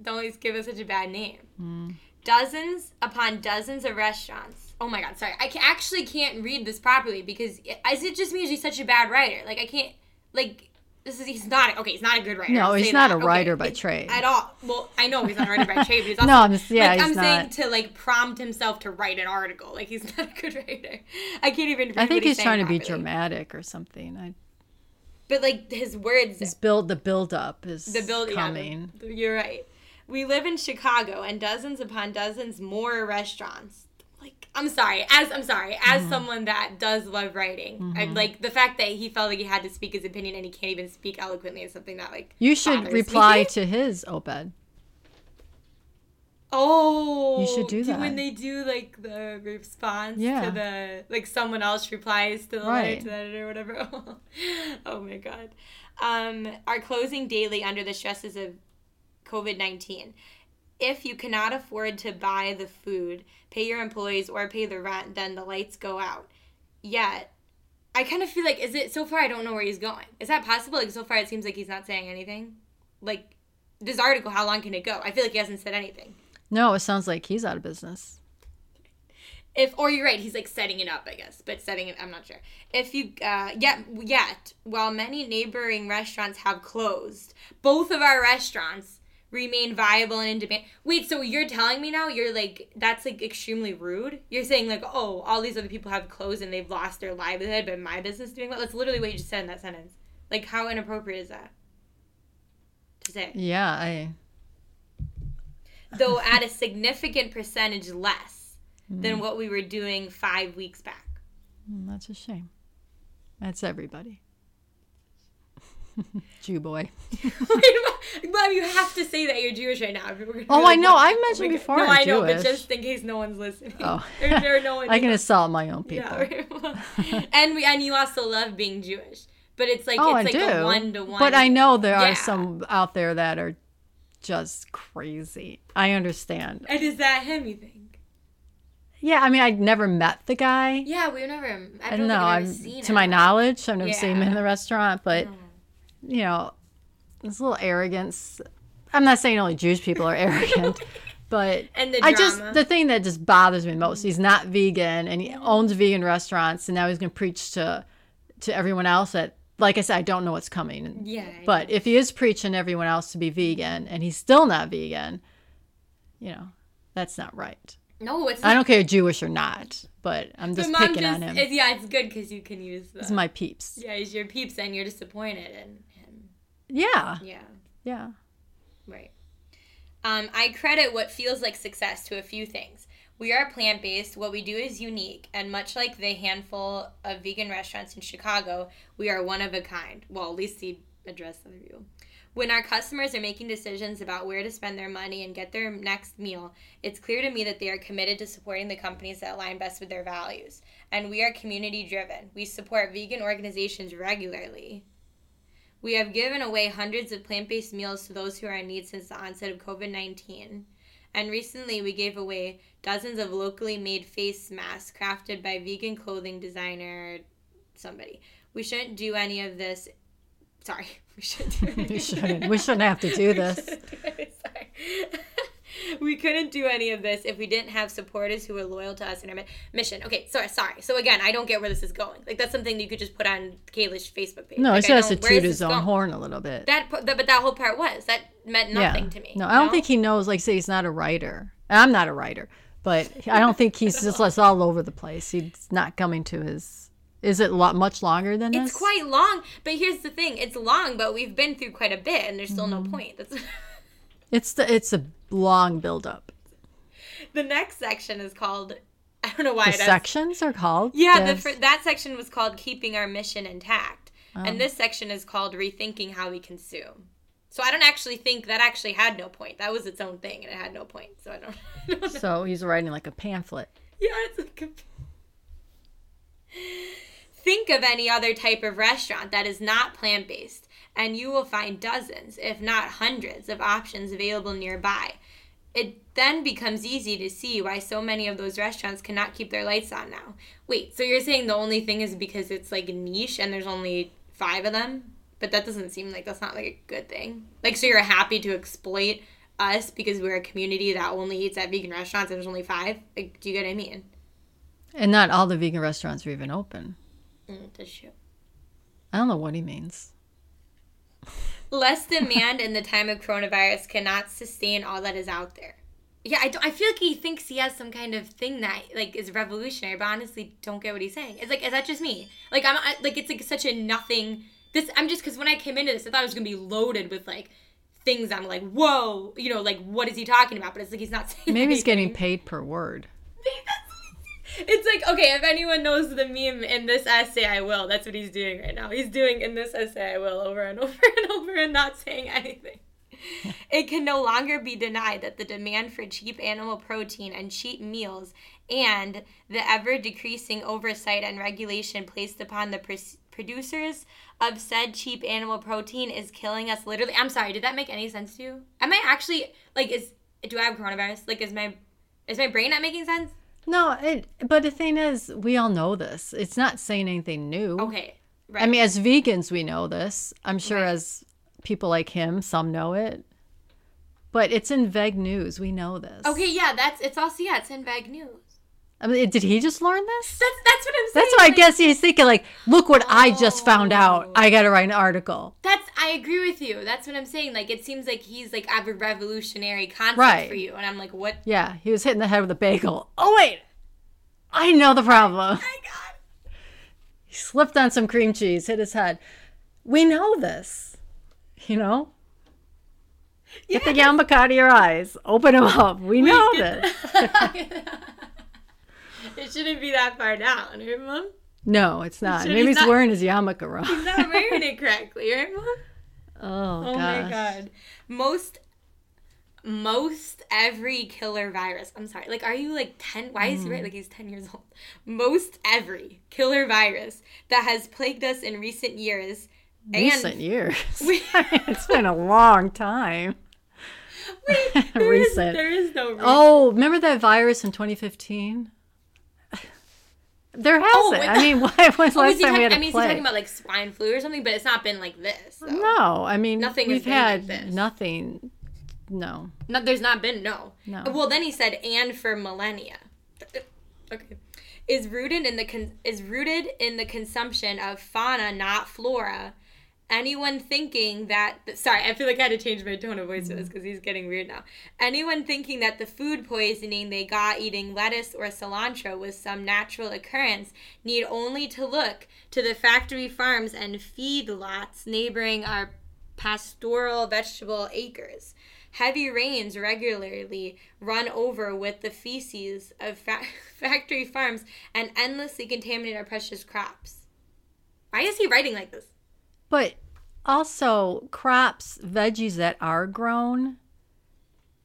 Don't always give us such a bad name. Mm. Dozens upon dozens of restaurants. Oh my god, sorry. I ca- actually can't read this properly because it, is it just means he's such a bad writer? Like I can't like this is he's not okay. He's not a good writer. No, he's not that. a Okay, writer by it- trade. at all. Well, I know he's not a writer by trade, but he's also No, I'm just- yeah, like, he's I'm not. saying to like prompt himself to write an article. Like he's not a good writer. I can't even. Read I think he's saying trying to be dramatic or something. I, But like his words, his build, the build up is the build yeah, coming. the- you're right. We live in Chicago and dozens upon dozens more restaurants. I'm sorry, as I'm sorry, as mm-hmm. someone that does love writing, mm-hmm. I like the fact that he felt like he had to speak his opinion and he can't even speak eloquently is something that like you should reply me. to his op-ed. Oh, you should do that when they do like the response yeah. to the like someone else replies to the right. letter to the editor or whatever. oh my god. Um, are closing daily under the stresses of COVID nineteen. If you cannot afford to buy the food, pay your employees, or pay the rent, then the lights go out. Yet, I kind of feel like is it so far? I don't know where he's going. Is that possible? Like so far, it seems like he's not saying anything. Like this article, how long can it go? I feel like he hasn't said anything. No, it sounds like he's out of business. If or you're right, he's like setting it up, I guess, but setting it, I'm not sure. If you, uh, yet, yet, while many neighboring restaurants have closed, both of our restaurants remain viable and in demand. Wait, so you're telling me now you're like that's like extremely rude? You're saying like, oh, all these other people have closed and they've lost their livelihood, but my business is doing well. That's literally what you just said in that sentence. Like, how inappropriate is that to say? Yeah, I though at a significant percentage less mm. than what we were doing five weeks back. Mm, that's a shame. That's everybody. Jew boy. Mom, you have to say that you're Jewish right now. Oh, I know. I've mentioned oh before. No, i know, Jewish. but just in case no one's listening. Oh, there, there no one. I can assault my own people. Yeah, and we and you also love being Jewish, but it's like oh, it's I like do. a one to one. But I know there yeah. are some out there that are just crazy. I understand. And is that him, you think? Yeah, I mean, I'd never met the guy. Yeah, we've never. I don't know. I've seen to him. my knowledge, I've never yeah. seen him in the restaurant, but no. You know, this little arrogance. I'm not saying only Jewish people are arrogant, but and the I just the thing that just bothers me most. He's not vegan, and he owns vegan restaurants, and now he's going to preach to to everyone else that like I said, I don't know what's coming. Yeah. But if he is preaching everyone else to be vegan and he's still not vegan, you know, that's not right. No, it's. Not. I don't care Jewish or not, but I'm just picking just, on him. It's, yeah, it's good because you can use. The, it's my peeps. Yeah, he's your peeps, and you're disappointed in him. Yeah. Yeah. Yeah. Right. Um, I credit what feels like success to a few things. We are plant based. What we do is unique, and much like the handful of vegan restaurants in Chicago, we are one of a kind. Well, at least he addressed the review. When our customers are making decisions about where to spend their money and get their next meal, it's clear to me that they are committed to supporting the companies that align best with their values. And we are community driven. We support vegan organizations regularly. We have given away hundreds of plant based meals to those who are in need since the onset of COVID 19. And recently, we gave away dozens of locally made face masks crafted by vegan clothing designer somebody. We shouldn't do any of this. Sorry, we shouldn't. We shouldn't. We shouldn't have to do this. Sorry. we couldn't do any of this if we didn't have supporters who were loyal to us and our mission. Okay, sorry, sorry. So again, I don't get where this is going. Like that's something you could just put on Kalish Facebook page. No, like, it's just to toot his own going? horn a little bit. That, that, but that whole part was that meant nothing yeah. to me. No, I don't know? think he knows. Like, say he's not a writer. I'm not a writer, but I don't think he's just all over the place. He's not coming to his. Is it lot much longer than this? It's quite long, but here's the thing: it's long, but we've been through quite a bit, and there's still mm-hmm. no point. That's. it's the it's a long build up. The next section is called. I don't know why. The sections are called. Yeah, the, that section was called "Keeping Our Mission Intact," oh. and this section is called "Rethinking How We Consume." So I don't actually think that actually had no point. That was its own thing, and it had no point. So I don't. I don't so he's writing like a pamphlet. Yeah, it's like a. Think of any other type of restaurant that is not plant based, and you will find dozens, if not hundreds, of options available nearby. It then becomes easy to see why so many of those restaurants cannot keep their lights on now. Wait, so you're saying the only thing is because it's like niche and there's only five of them? but that doesn't seem like that's not like a good thing. Like, so you're happy to exploit us because we're a community that only eats at vegan restaurants and there's only five? Like, do you get what I mean? And not all the vegan restaurants are even open. Mm, that's true. I don't know what he means. Less demand in the time of coronavirus cannot sustain all that is out there. Yeah, I, don't, I feel like he thinks he has some kind of thing that like is revolutionary, but honestly, don't get what he's saying. It's like, is that just me? Like I'm I, like it's like such a nothing this I'm just because when I came into this, I thought it was gonna be loaded with like things I'm like, whoa, you know, like what is he talking about? But it's like he's not saying. Maybe anything. he's getting paid per word. It's like, okay, if anyone knows the meme in this essay, I will. That's what he's doing right now. He's doing in this essay, I will, over and over and over and not saying anything. it can no longer be denied that the demand for cheap animal protein and cheap meals and the ever decreasing oversight and regulation placed upon the pr- producers of said cheap animal protein is killing us literally. I'm sorry, did that make any sense to you? Am I actually like is do I have coronavirus? Like is my is my brain not making sense? No, it but the thing is we all know this. It's not saying anything new. Okay. Right. I mean as vegans we know this. I'm sure right. as people like him, some know it. But it's in Veg News. We know this. Okay, yeah, that's it's also yeah, it's in Veg News. I mean, did he just learn this? That's that's what I'm saying. That's why like, I guess he's thinking like, look what oh, I just found oh. out. I got to write an article. That's I agree with you. That's what I'm saying. Like it seems like he's like I have a revolutionary concept right. for you, and I'm like, what? Yeah, he was hitting the head with a bagel. Oh wait, I know the problem. Oh my God. He slipped on some cream cheese, hit his head. We know this, you know. Get the yarmulke out of your eyes. Open them up. We, we know this. it shouldn't be that far down, right, Mom? No, it's not. Maybe he's, not, wearing his yarmulke wrong. He's not wearing it correctly, right, Mom? Oh, oh my god. Most most every killer virus. I'm sorry. Like, are you like 10? Why is he right? Mm. Like, he's 10 years old. Most every killer virus that has plagued us in recent years. Recent years? We, it's been a long time. Wait, there Recent. Is, there is no reason. Oh, remember that virus in 2015? There oh, hasn't. Oh, I mean, what was oh, last time talking, we had a I mean, plague? he's talking about like swine flu or something, but it's not been like this. So. No, I mean, nothing. We've had like nothing. No. No, there's not been no. No. Uh, well, then he said, and for millennia. Uh, okay. Is rooted in the con- is rooted in the consumption of fauna, not flora, anyone thinking that sorry i feel like i had to change my tone of voice for this mm-hmm. because he's getting weird now. Anyone thinking that the food poisoning they got eating lettuce or cilantro was some natural occurrence need only to look to the factory farms and feedlots neighboring our pastoral vegetable acres. Heavy rains regularly run over with the feces of fa- factory farms and endlessly contaminate our precious crops. Why is he writing like this but also, crops, veggies that are grown,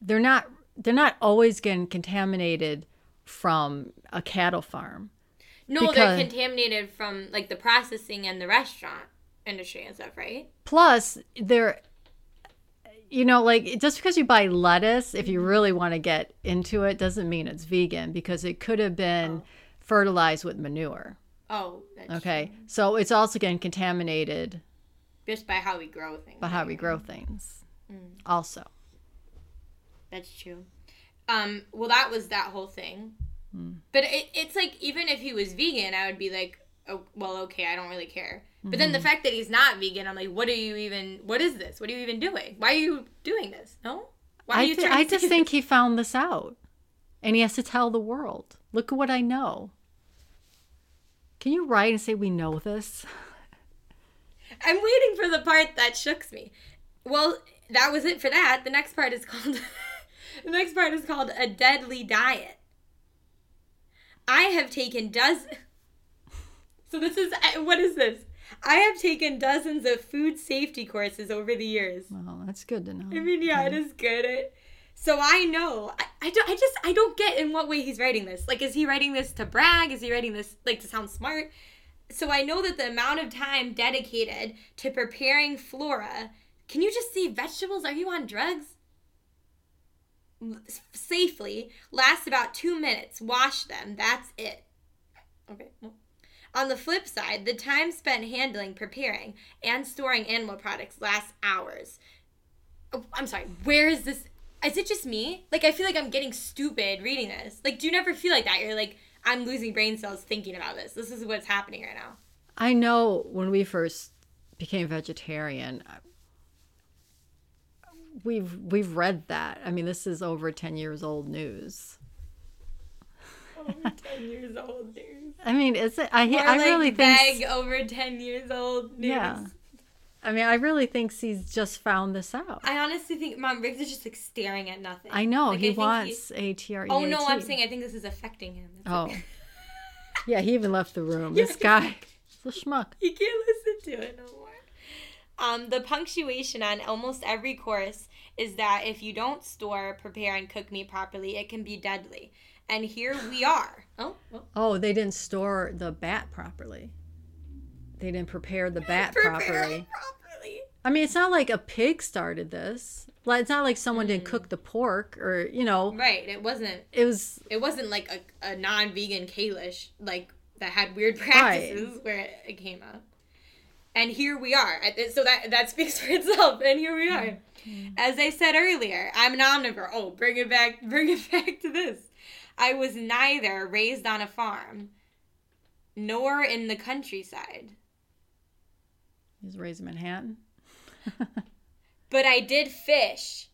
they're not they're not always getting contaminated from a cattle farm. No, they're contaminated from like the processing and the restaurant industry and stuff, right? Plus, they're you know, like just because you buy lettuce, if you mm-hmm. really want to get into it, doesn't mean it's vegan because it could have been oh. fertilized with manure. Oh, okay. True. So it's also getting contaminated just by how we grow things. By how we grow things. Mm. Also. That's true. Um, well, that was that whole thing. Mm. But it, it's like, even if he was vegan, I would be like, oh, well, okay, I don't really care. Mm-hmm. But then the mm-hmm. fact that he's not vegan, I'm like, what are you even, what is this? What are you even doing? Why are you doing this? No? Why are I, you th- I just think he found this out. And he has to tell the world, look at what I know. Can you write and say, we know this? I'm waiting for the part that shooks me. Well, that was it for that. The next part is called the next part is called a deadly diet. I have taken dozens. So this is what is this? I have taken dozens of food safety courses over the years. Well, that's good to know. I mean, yeah, okay. it is good. It, so I know. I, I don't. I just. I don't get in what way he's writing this. Like, is he writing this to brag? Is he writing this like to sound smart? So I know that the amount of time dedicated to preparing flora, can you just see vegetables? Are you on drugs? Safely lasts about two minutes. Wash them. That's it. Okay. On the flip side, the time spent handling, preparing, and storing animal products lasts hours. Oh, I'm sorry. Where is this? Is it just me? Like, I feel like I'm getting stupid reading this. Like, do you never feel like that? You're like, I'm losing brain cells thinking about this. This is what's happening right now. I know when we first became vegetarian, we've we've read that. I mean, this is over 10 years old news. Over 10 years old news. I mean, is it I More I like really think over 10 years old news. Yeah. I mean, I really think he's just found this out. I honestly think Mom Riggs is just like staring at nothing. I know like, he I wants a TRE. Oh no, I'm saying I think this is affecting him. oh. Yeah, he even left the room. This guy, the schmuck. You can't listen to it no more. Um, the punctuation on almost every course is that if you don't store, prepare, and cook meat properly, it can be deadly. And here we are. Oh, oh. Oh, they didn't store the bat properly. They didn't prepare the bat properly. properly. I mean, it's not like a pig started this. Like, it's not like someone didn't Mm. cook the pork or, you know, Right. It wasn't. it was It wasn't like a, a non-vegan Kalish like that had weird practices where it, it came up. And here we are. So that that speaks for itself. And here we are. As I said earlier, I'm an omnivore. Oh, bring it back. Bring it back to this. I was neither raised on a farm nor in the countryside. He was raised in Manhattan. But I did fish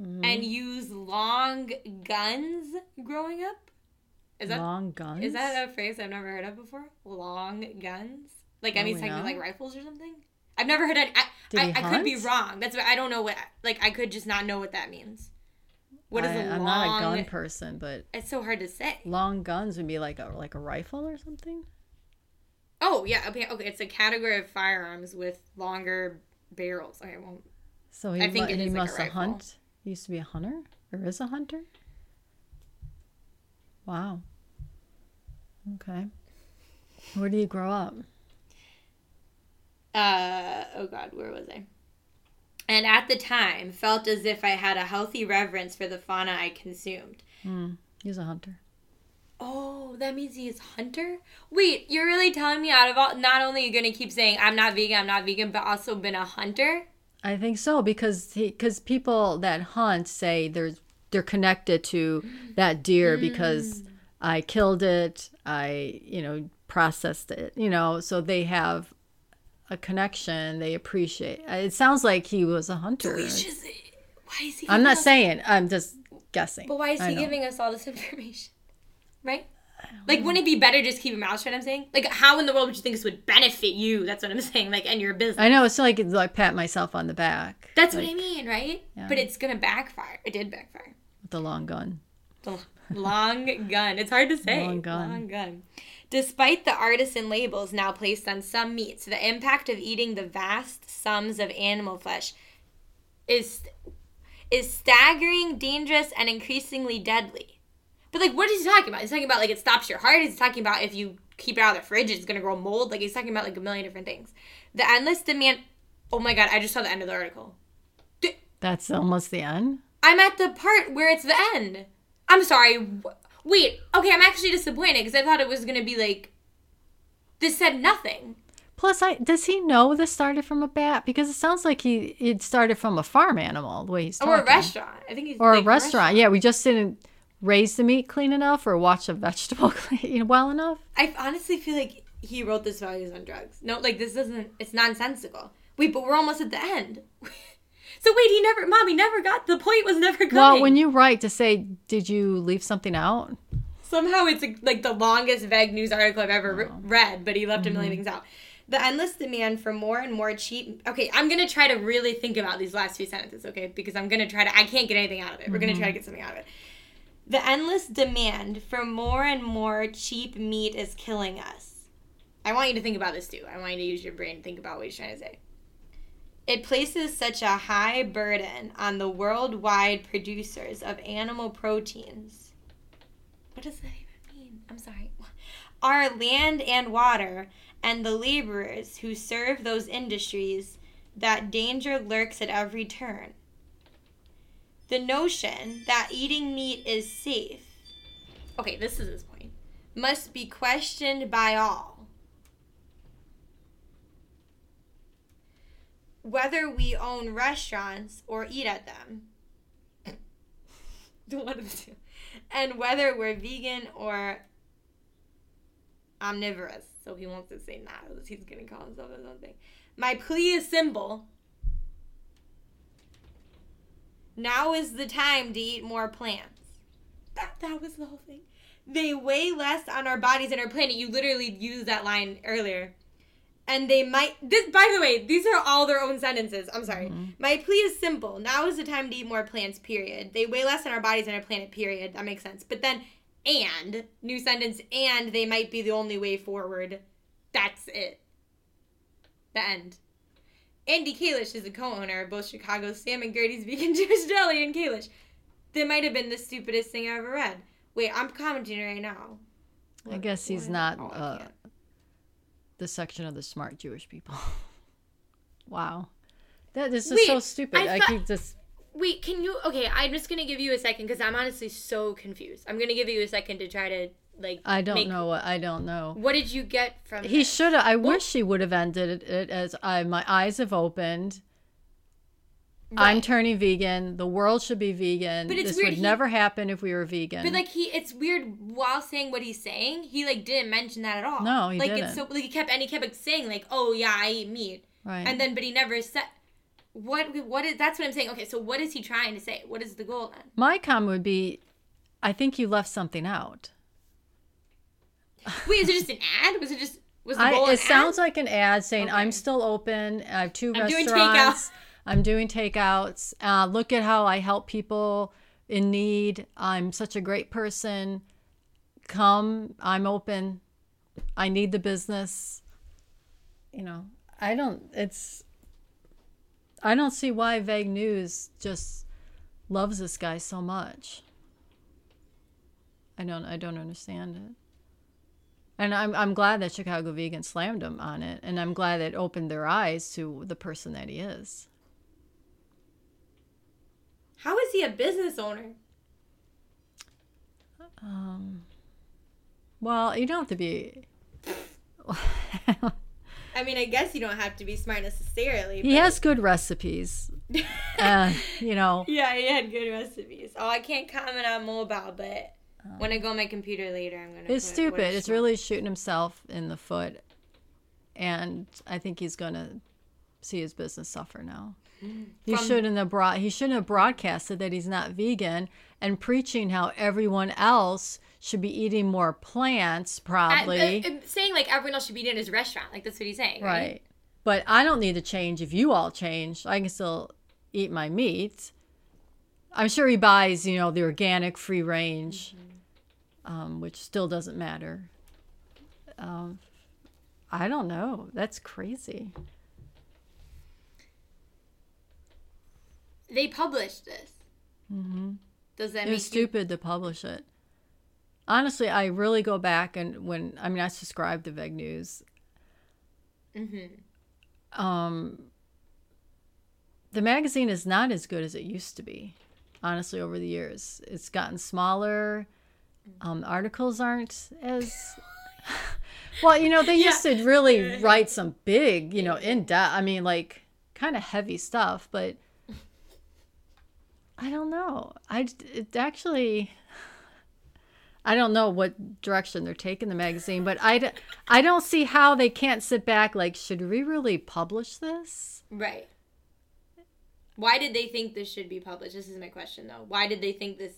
Mhm. and use long guns growing up. Is that Long guns. Is that a phrase I've never heard of before? Long guns? Like, I Oh, mean, it's we talking like rifles or something? I've never heard it. I, I, I could be wrong. That's what I don't know what, like, I could just not know what that means. What is I, a long? I'm not a gun person, but It's so hard to say. long guns would be like a like a rifle or something. Oh, yeah. Okay, okay. It's a category of firearms with longer barrels. Okay, well, So he, I think mu- it he is like a must have hunt. He used to be a hunter, or is a hunter. Wow. Okay. Where do you grow up? uh, oh God, where was I? And at the time, felt as if I had a healthy reverence for the fauna I consumed. Hmm. He's a hunter. Oh, that means he is hunter. Wait, you're really telling me out of all? Not only are you gonna keep saying I'm not vegan, I'm not vegan, but also been a hunter. I think so because because people that hunt say there's they're connected to that deer Mm. because I killed it, I you know processed it, you know, so they have a connection. They appreciate. It sounds like he was a hunter. Just- why is he? I'm not us- saying. I'm just guessing. But why is he giving us all this information? Right? Like, wouldn't it be better just keep your mouth shut? I'm saying, like, how in the world would you think this would benefit you? That's what I'm saying, like, and your business. I know it's like it's like pat myself on the back. That's like, what I mean, right? Yeah. But it's gonna backfire. It did backfire. With the long gun. The long gun. It's hard to say. Long gun. Long gun. Despite the artisan labels now placed on some meats, the impact of eating the vast sums of animal flesh is is staggering, dangerous, and increasingly deadly. But like, what is he talking about? He's talking about like it stops your heart. He's talking about if you keep it out of the fridge, it's gonna grow mold. Like he's talking about like a million different things. The endless demand. Oh my god! I just saw the end of the article. That's almost the end. I'm at the part where it's the end. I'm sorry. Wait. Okay, I'm actually disappointed because I thought it was gonna be like. This said nothing. Plus, I does he know this started from a bat? Because it sounds like he it started from a farm animal. The way he's talking. Or a restaurant. I think he's Or like, a restaurant. Yeah, we just didn't raise the meat clean enough or watch a vegetable clean well enough. I honestly feel like he wrote this while he was on drugs. No, like this doesn't. It's nonsensical. Wait, but we're almost at the end. so wait, he never. Mom, he never got. The point was never coming. Well, when you write to say, did you leave something out? Somehow it's like the longest vague news article I've ever re- oh. read, but he left a million mm-hmm. things out. The endless demand for more and more cheap. Okay, I'm gonna try to really think about these last few sentences, okay? Because I'm gonna try to. I can't get anything out of it. We're gonna try to mm-hmm. get something out of it. The endless demand for more and more cheap meat is killing us. I want you to think about this too. I want you to use your brain to think about what he's trying to say. It places such a high burden on the worldwide producers of animal proteins what does that even mean? I'm sorry. Our land and water and the laborers who serve those industries that danger lurks at every turn. The notion that eating meat is safe. Okay, this is his point. Must be questioned by all. Whether we own restaurants or eat at them. One of the two and whether we're vegan or omnivorous. So he wants to say not. He's gonna call himself. My plea is simple. Now is the time to eat more plants. That that was the whole thing. They weigh less on our bodies and our planet. You literally used that line earlier. And they might this by the way, these are all their own sentences. I'm sorry. Mm-hmm. My plea is simple. Now is the time to eat more plants, period. They weigh less on our bodies and our planet, period. That makes sense. But then and new sentence and they might be the only way forward. That's it. The end. Andy Kalish is the co-owner of both Chicago's Sam and Gertie's Vegan Jewish Deli and Kalish. That might have been the stupidest thing I ever read. Wait, I'm commenting right now. I guess he's not oh, uh, the section of the smart Jewish people. wow, that this is Wait, so stupid. I, thought, I keep just. Wait, can you? Okay, I'm just gonna give you a second because I'm honestly so confused. I'm gonna give you a second to try to like. I don't make, know what I don't know. What did you get from? He should have. I well, wish he would have ended it as I my eyes have opened. Right. I'm turning vegan. The world should be vegan. But it's this weird. would he, never happen if we were vegan. But like he, it's weird while saying what he's saying, he like didn't mention that at all. No, he like didn't. it's so like he kept and he kept like, saying like, oh yeah, I eat meat. Right. And then, but he never said what. What is that's what I'm saying. Okay, so what is he trying to say? What is the goal then? My comment would be, I think you left something out. Wait, is it just an ad? Was it just was the goal I, It sounds like an ad saying okay. I'm still open. I have two I'm restaurants. I'm doing takeouts. Uh, look at how I help people in need. I'm such a great person. Come, I'm open. I need the business. You know, I don't, it's, I don't see why Veg News just loves this guy so much. I don't, I don't understand it. And I'm, I'm glad that Chicago Vegan slammed him on it. And I'm glad it opened their eyes to the person that he is. How is he a business owner? Um, well, you don't have to be. I mean, I guess you don't have to be smart necessarily. He has good recipes. uh, you know. Yeah, he had good recipes. Oh, I can't comment on mobile, but um, when I go on my computer later, I'm gonna. It's stupid. It's really shooting himself in the foot, and I think he's gonna see his business suffer now. He From, shouldn't have brought. He shouldn't have broadcasted that he's not vegan and preaching how everyone else should be eating more plants. Probably uh, uh, saying like everyone else should be eating his restaurant. Like that's what he's saying, right? right? But I don't need to change if you all change. I can still eat my meat. I'm sure he buys, you know, the organic, free range, mm-hmm. Um, which still doesn't matter. Um, I don't know. That's crazy. They published this. Mm-hmm. Does that it make was stupid you... to publish it? Honestly, I really go back and when I mean I subscribe to Veg News. Mm-hmm. Um, the magazine is not as good as it used to be. Honestly, over the years, it's gotten smaller. Um, articles aren't as well. You know, they yeah. used to really write some big, you know, in depth. I mean, like kind of heavy stuff, but I don't know. I it actually I don't know what direction they're taking the magazine, but I, I don't see how they can't sit back like should we really publish this? Right. Why did they think this should be published? This is my question though. Why did they think this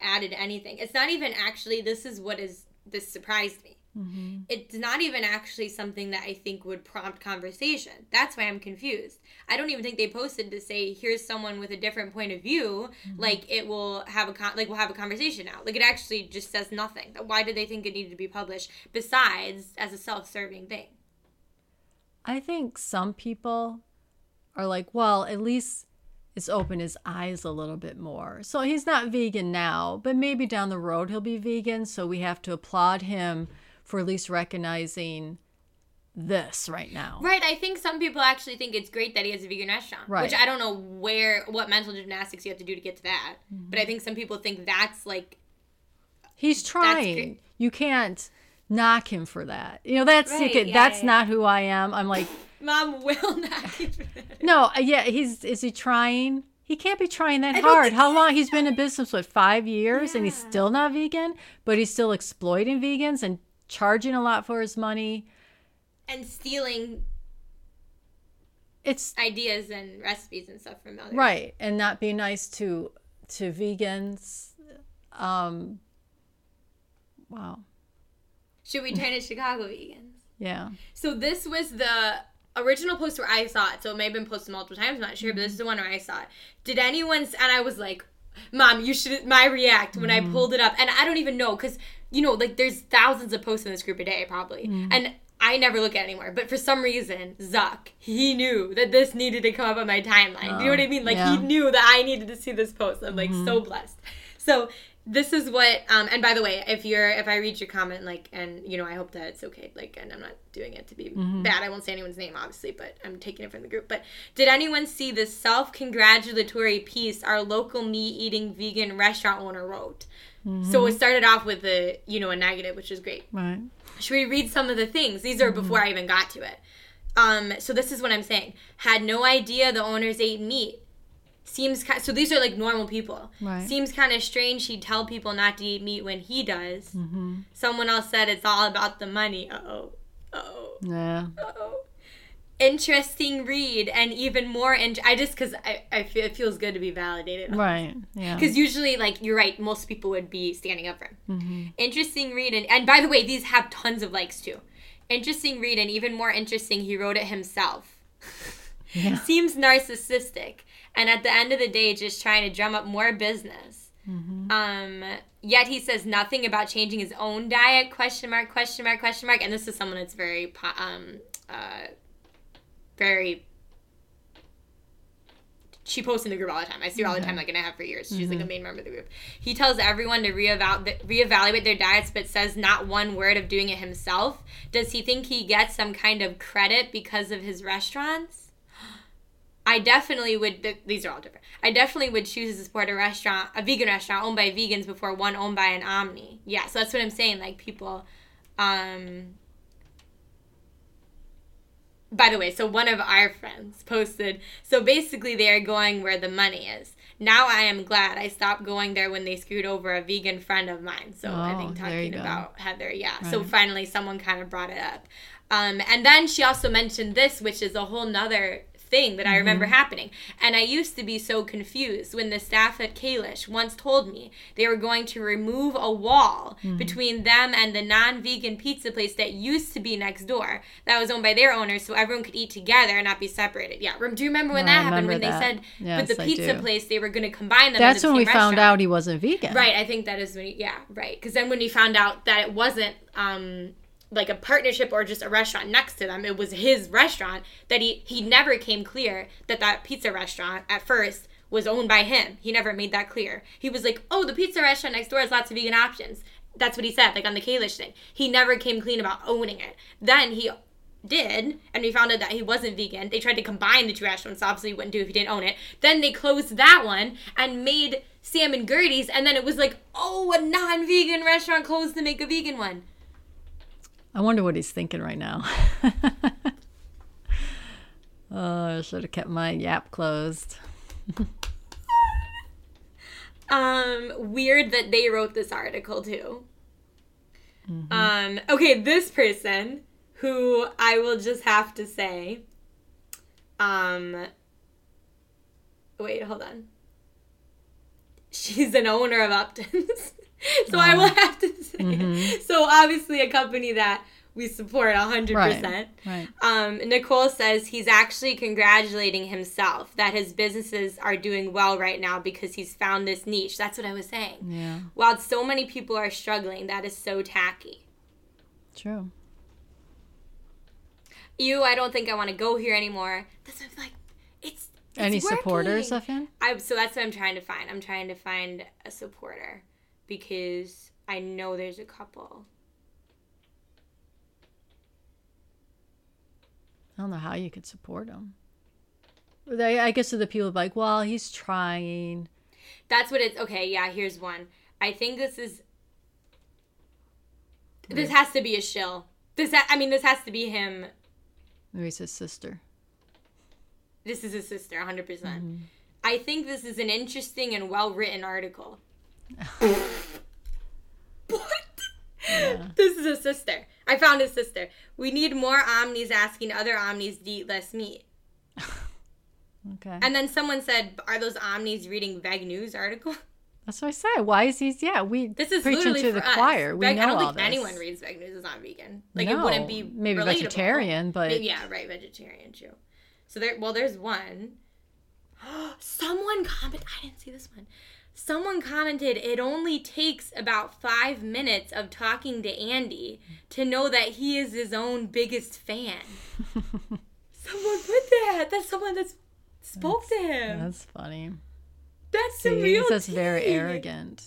added anything? It's not even actually this is what is this surprised me. Mm-hmm. It's not even actually something that I think would prompt conversation. That's why I'm confused. I don't even think they posted to say here's someone with a different point of view. Mm-hmm. Like it will have a con- like we'll have a conversation now. Like it actually just says nothing. Why did they think it needed to be published besides as a self-serving thing? I think some people are like, well, at least it's opened his eyes a little bit more. So he's not vegan now, but maybe down the road he'll be vegan. So we have to applaud him for at least recognizing this right now. Right. I think some people actually think it's great that he has a vegan restaurant. Right. Which I don't know where what mental gymnastics you have to do to get to that. Mm-hmm. But I think some people think that's like He's trying. You can't knock him for that. You know, that's right, yeah, that's yeah, not who I am. I'm like Mom will you No, uh, yeah, he's is he trying? He can't be trying that hard. How long? He's been in business, what, five years, yeah. and he's still not vegan, but he's still exploiting vegans and charging a lot for his money and stealing it's ideas and recipes and stuff from others right and not be nice to to vegans um wow should we turn to chicago vegans yeah so this was the original post where i saw it so it may have been posted multiple times i'm not sure mm-hmm. but this is the one where i saw it did anyone and i was like Mom, you should my react when I pulled it up, and I don't even know because you know like there's thousands of posts in this group a day probably, and I never look at it anymore. But for some reason, Zuck, he knew that this needed to come up on my timeline. you know what I mean? Like yeah. he knew that I needed to see this post. I'm like so blessed. So this is what um and by the way if you're if i read your comment like and you know i hope that it's okay like and i'm not doing it to be bad i won't say anyone's name obviously but i'm taking it from the group but did anyone see the self-congratulatory piece our local meat eating vegan restaurant owner wrote so it started off with a you know a negative which is great Right. should we read some of the things? These are before I even got to it. Um, so this is what I'm saying. Had no idea the owners ate meat. Seems ki- so. These are like normal people. Right. Seems kind of strange. He'd tell people not to eat meat when he does. Mm-hmm. Someone else said it's all about the money. Oh, oh, Yeah. oh. Interesting read, and even more. And I just because I, I feel it feels good to be validated. Right. Yeah. Because usually, like you're right, most people would be standing up for him. Mm-hmm. Interesting read, and, and by the way, these have tons of likes too. Interesting read, and even more interesting, he wrote it himself. Yeah. Seems narcissistic, and at the end of the day, just trying to drum up more business. Mm-hmm. Um, yet he says nothing about changing his own diet. Question mark? Question mark? Question mark? And this is someone that's very, um, uh, very she posts in the group all the time. I see her all the time, like, and I have for years. She's like a main member of the group. He tells everyone to reeval- reevaluate their diets, but says not one word of doing it himself. Does he think he gets some kind of credit because of his restaurants? I definitely would. These are all different. I definitely would choose to support a restaurant, a vegan restaurant owned by vegans before one owned by an Omni. Yeah, so that's what I'm saying. Like people, um, by the way, so one of our friends posted, so basically they are going where the money is. Now I am glad I stopped going there when they screwed over a vegan friend of mine. So I Oh, think there you talking go. about Heather, yeah. So finally someone kind of brought it up. Um, and then she also mentioned this, which is a whole nother thing that I remember Mm-hmm. happening. And I used to be so confused when the staff at Kalish once told me they were going to remove a wall Mm-hmm. between them and the non vegan pizza place that used to be next door that was owned by their owners so everyone could eat together and not be separated. Yeah. Do you remember when that happened? When that. they said Yes, with the pizza place they were going to combine them. That's the when we same found out he wasn't vegan. Right, I think that is when, he, yeah, right. Because then when we found out that it wasn't um, like a partnership or just a restaurant next to them, it was his restaurant. That he he never came clear that that pizza restaurant at first was owned by him. He never made that clear. He was like, "Oh, the pizza restaurant next door has lots of vegan options." That's what he said, like on the Kalish thing. He never came clean about owning it. Then he did, and we found out that he wasn't vegan. They tried to combine the two restaurants, obviously wouldn't do if he didn't own it. Then they closed that one and made Sam and Gertie's, and then it was like, oh, a non-vegan restaurant closed to make a vegan one. I wonder what he's thinking right now. oh, I should have kept my yap closed. Um, weird that they wrote this article too. Um, okay, this person who I will just have to say, um, wait, hold on. She's an owner of Upton's. So I will have to say, so obviously a company that we support 100%. Right. Right. Um, Nicole says he's actually congratulating himself that his businesses are doing well right now because he's found this niche. That's what I was saying. Yeah. While so many people are struggling, that is so tacky. True. You, I don't think I want to go here anymore. That's what I'm like. It's, it's Any supporters working. of him? I so that's what I'm trying to find. I'm trying to find a supporter because I know there's a couple. I don't know how you could support him. They, I guess to the people like, well, he's trying. That's what it's okay. Yeah, here's one. I think this is. This has to be a shill. This, ha- I mean, this has to be him. Maybe it's his sister. This is his sister, 100%. Mm-hmm. percent I think this is an interesting and well written article. what? This is his sister. I found his sister. We need more omnis asking other omnis to eat less meat. Okay. And then someone said, "Are those omnis reading Veg News article?" That's what I said. Why is he? Yeah, we This is preaching literally to for the us. choir. We Veg- know I don't all think this. anyone reads Veg News is not vegan. Like no, it wouldn't be maybe relatable. vegetarian, but Maybe- yeah, right, vegetarian too. So there, well, there's one. Someone comment. I didn't see this one. Someone commented it only takes about five minutes of talking to Andy to know that he is his own biggest fan. someone put that. That's someone that spoke that's, to him. That's funny. That's See, the real. Just very arrogant.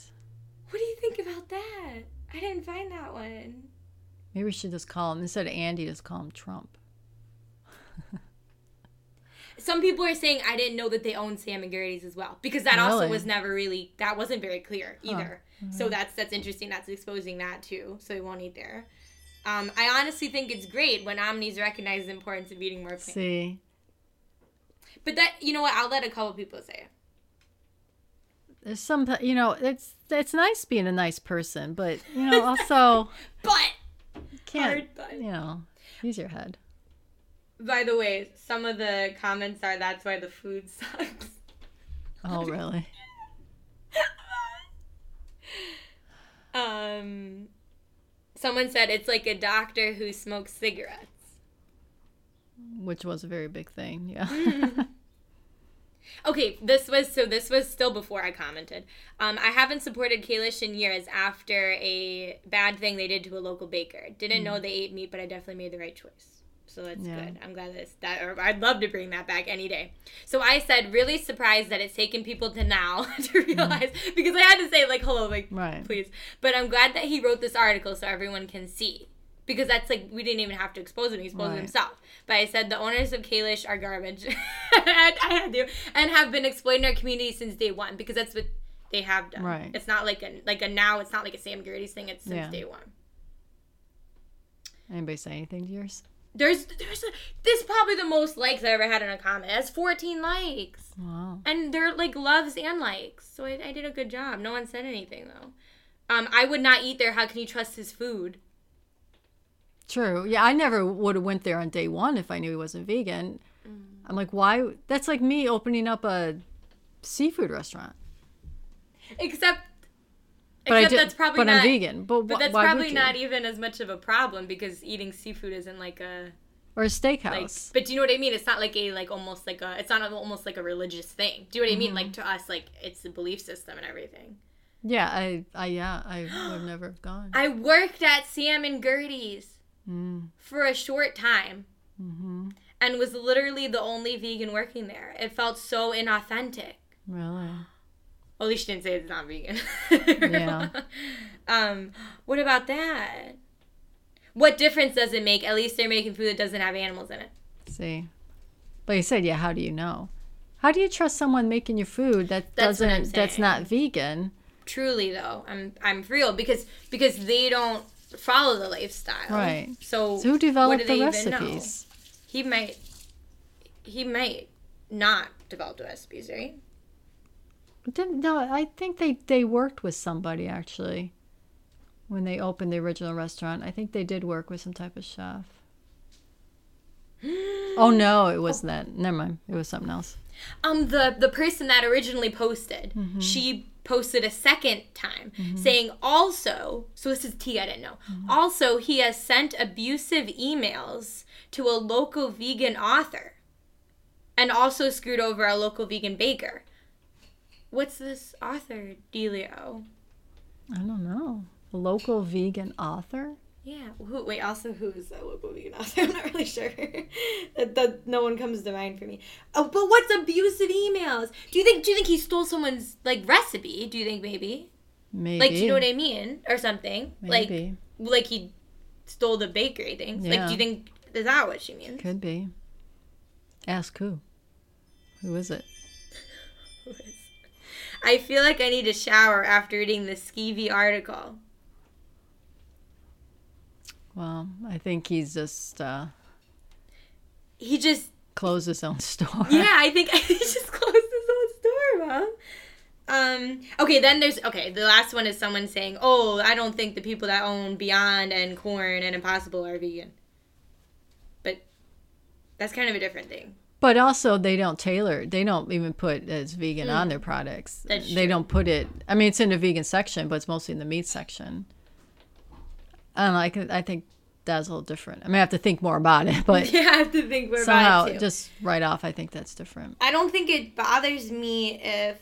What do you think about that? I didn't find that one. Maybe we should just call him instead of Andy. Just call him Trump. Some people are saying I didn't know that they own Sam and Gertie's as well because that really? also was never really that wasn't very clear either. Huh. Mm-hmm. So that's that's interesting. That's exposing that too. So we won't eat there. Um, I honestly think it's great when Omnis recognize the importance of eating more plants. See. But that you know what I'll let a couple people say. There's some you know it's it's nice being a nice person, but you know also. but. Can't hard, but. you know use your head. By the way, some of the comments are that's why the food sucks. Oh, really? um someone said it's like a doctor who smokes cigarettes. Which was a very big thing, yeah. Okay, this was so this was still before I commented. Um, I haven't supported Kalish in years after a bad thing they did to a local baker. Didn't mm. know they ate meat, but I definitely made the right choice. So that's yeah. good. I'm glad that's that. Or I'd love to bring that back any day. So I said, really surprised that it's taken people to now to mm. realize mm. because I had to say like, hello, like, right. please. But I'm glad that he wrote this article so everyone can see because that's like we didn't even have to expose him; he exposed right. himself. But I said the owners of Kalish are garbage. I had to, and have been exploiting our community since day one because that's what they have done. Right. It's not like a like a now. It's not like a Sam Gertie's thing. It's since yeah. day one. Anybody say anything to yours? There's there's a, this is probably the most likes I ever had in a comment. It has 14 likes. Wow. And they're like loves and likes. So I, I did a good job. No one said anything though. Um, I would not eat there. How can you trust his food? True. Yeah, I never would have went there on day one if I knew he wasn't vegan. Mm. I'm like, why? That's like me opening up a seafood restaurant. Except but Except I did, that's probably but not, I'm vegan. But, but that's probably not even as much of a problem because eating seafood isn't like a or a steakhouse. Like, but do you know what I mean? It's not like a like almost like a it's not almost like a religious thing. Do you know what. I mean? Mm-hmm. Like to us, like it's the belief system and everything. Yeah, I, I yeah, I would never have gone. I worked at Sam and Gertie's mm. for a short time, mm-hmm. and was literally the only vegan working there. It felt so inauthentic. Really. Well, at least she didn't say it's not vegan. yeah. Um, what about that? What difference does it make? At least they're making food that doesn't have animals in it. See. But you said, yeah, how do you know? How do you trust someone making your food that that's doesn't that's not vegan? Truly though, I'm I'm real because because they don't follow the lifestyle. Right. So, so who developed the recipes? He might he might not develop the recipes, right? Didn't, no, I think they, they worked with somebody actually when they opened the original restaurant. I think they did work with some type of chef. oh no, it wasn't that. Never mind. It was something else. Um, the the person that originally posted, mm-hmm. she posted a second time mm-hmm. saying also. So this is T. I didn't know. Mm-hmm. Also, he has sent abusive emails to a local vegan author, and also screwed over a local vegan baker. What's this author, Delio? I don't know. Local vegan author? Yeah. Who, wait. Also, who is that local vegan author? I'm not really sure. that, that no one comes to mind for me. Oh, but what's abusive emails? Do you think? Do you think he stole someone's like recipe? Do you think maybe? Maybe. Like, do you know what I mean, or something? Maybe. Like, like he stole the bakery things. Yeah. Like, do you think is that what she means? Could be. Ask who. Who is it? I feel like I need a shower after reading the Skeevy article. Well, I think he's just. Uh, he just closed his own store. Yeah, I think he just closed his own store, mom. Um, okay, then there's okay. The last one is someone saying, "Oh, I don't think the people that own Beyond and Quorn and Impossible are vegan." But that's kind of a different thing. But also, they don't tailor. They don't even put as vegan mm. on their products. That's they true. don't put it. I mean, it's in the vegan section, but it's mostly in the meat section. I don't know. I, can, I think that's a little different. I mean, I have to think more about it, but yeah, I have to think more somehow, about it too. just right off, I think that's different. I don't think it bothers me if